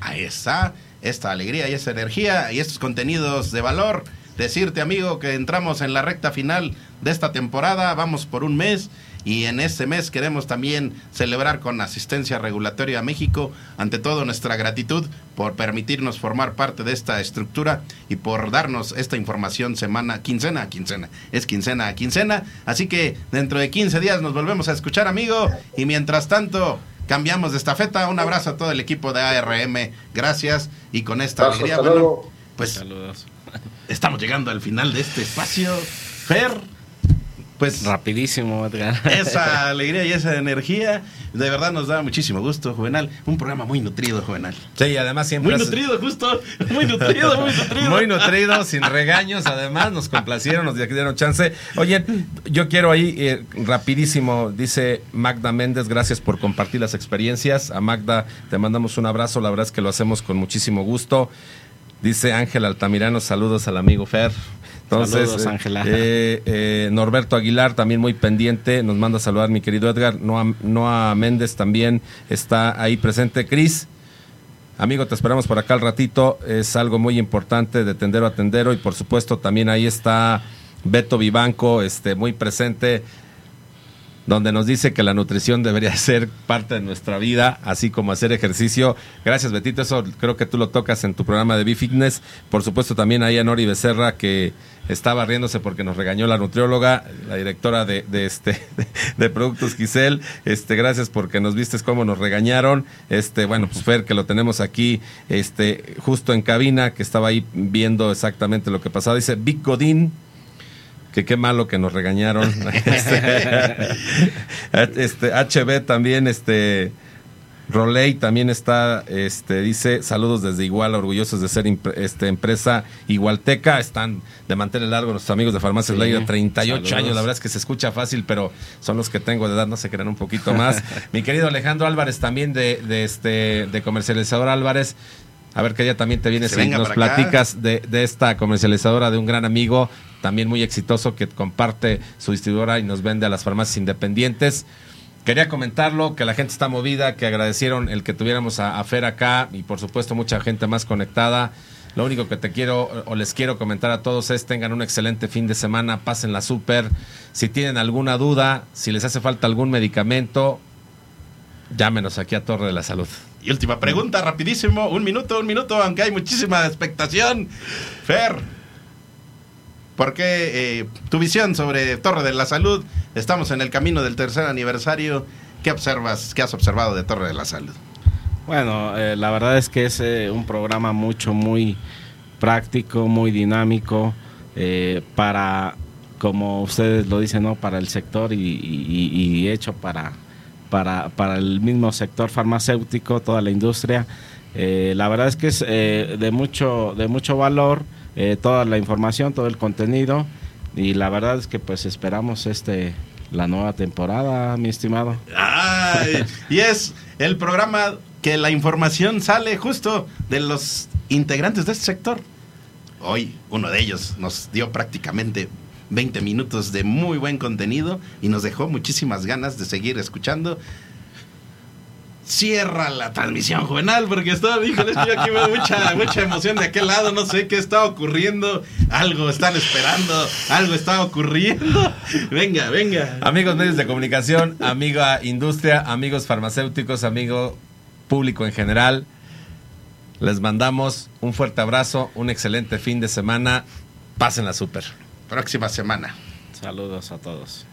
Ahí está, esta alegría y esa energía y estos contenidos de valor. Decirte, amigo, que entramos en la recta final de esta temporada, vamos por un mes y en este mes queremos también celebrar con Asistencia Regulatoria a México, ante todo nuestra gratitud por permitirnos formar parte de esta estructura y por darnos esta información semana, quincena a quincena, es quincena a quincena, así que dentro de 15 días nos volvemos a escuchar amigo. Y mientras tanto cambiamos de estafeta, un abrazo a todo el equipo de ARM, gracias. Y con esta alegría, bueno, pues estamos llegando al final de este espacio, Fer. Pues rapidísimo, Edgar. Esa alegría y esa energía, de verdad nos da muchísimo gusto, Juvenal. Un programa muy nutrido, Juvenal. Sí, además siempre... Muy nutrido, justo. Muy nutrido, muy nutrido. muy nutrido, sin regaños, además nos complacieron, nos dieron chance. Oye, yo quiero ahí, eh, rapidísimo, dice Magda Méndez, gracias por compartir las experiencias. A Magda te mandamos un abrazo, la verdad es que lo hacemos con muchísimo gusto. Dice Ángel Altamirano, saludos al amigo Fer. Entonces, Saludos, Ángela. eh, eh, Norberto Aguilar también muy pendiente, nos manda a saludar mi querido Edgar. Noa, Noa Méndez también está ahí presente. Cris, amigo, te esperamos por acá al ratito. Es algo muy importante de tendero a tendero y por supuesto también ahí está Beto Vivanco, este, muy presente donde nos dice que la nutrición debería ser parte de nuestra vida, así como hacer ejercicio. Gracias, Betito. Eso creo que tú lo tocas en tu programa de B-Fitness. Por supuesto, también ahí a Nori Becerra, que estaba riéndose porque nos regañó la nutrióloga, la directora de, este de Productos Giselle. Este, gracias porque nos vistes cómo nos regañaron. Este, bueno, pues Fer, que lo tenemos aquí, este, justo en cabina, que estaba ahí viendo exactamente lo que pasaba. Dice Vic Godín que qué malo que nos regañaron. este, este, HB también, este Roley también está, este, dice, saludos desde Iguala, orgullosos de ser impre- este, empresa igualteca, están de mantener largo nuestros amigos de Farmacias Sí, Leida, 38 saludos. años, la verdad es que se escucha fácil, pero son los que tengo de edad, no se crean un poquito más. Mi querido Alejandro Álvarez también de, de este, de comercializador Álvarez, a ver que ya también te vienes y nos platicas de, de esta comercializadora de un gran amigo, también muy exitoso, que comparte su distribuidora y nos vende a las farmacias independientes. Quería comentarlo, que la gente está movida, que agradecieron el que tuviéramos a, Fer acá y por supuesto mucha gente más conectada. Lo único que te quiero o les quiero comentar a todos es tengan un excelente fin de semana, pasen la súper. Si tienen alguna duda, si les hace falta algún medicamento, llámenos aquí a Torre de la Salud. Y última pregunta, rapidísimo, un minuto, un minuto, aunque hay muchísima expectación. Fer, ¿por qué eh, tu visión sobre Torre de la Salud? Estamos en el camino del tercer aniversario. ¿Qué observas, qué has observado de Torre de la Salud? Bueno, eh, la verdad es que es eh, un programa mucho, muy práctico, muy dinámico, eh, para, como ustedes lo dicen, ¿no? para el sector y, y- hecho para, para, para el mismo sector farmacéutico, toda la industria. La verdad es que es de, mucho, de mucho valor eh, toda la información, todo el contenido y la verdad es que pues esperamos este la nueva temporada, mi estimado. Y es el programa que la información sale justo de los integrantes de este sector. Hoy uno de ellos nos dio prácticamente 20 minutos de muy buen contenido y nos dejó muchísimas ganas de seguir escuchando. Cierra la transmisión juvenal porque estaba, híjole, yo aquí veo mucha, mucha emoción de aquel lado, no sé qué está ocurriendo, algo están esperando, algo está ocurriendo. Venga, venga. Amigos medios de comunicación, amiga industria, amigos farmacéuticos, amigo público en general, les mandamos un fuerte abrazo, un excelente fin de semana. Pásenla súper. Próxima semana. Saludos a todos.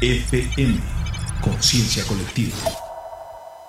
FM. Conciencia colectiva.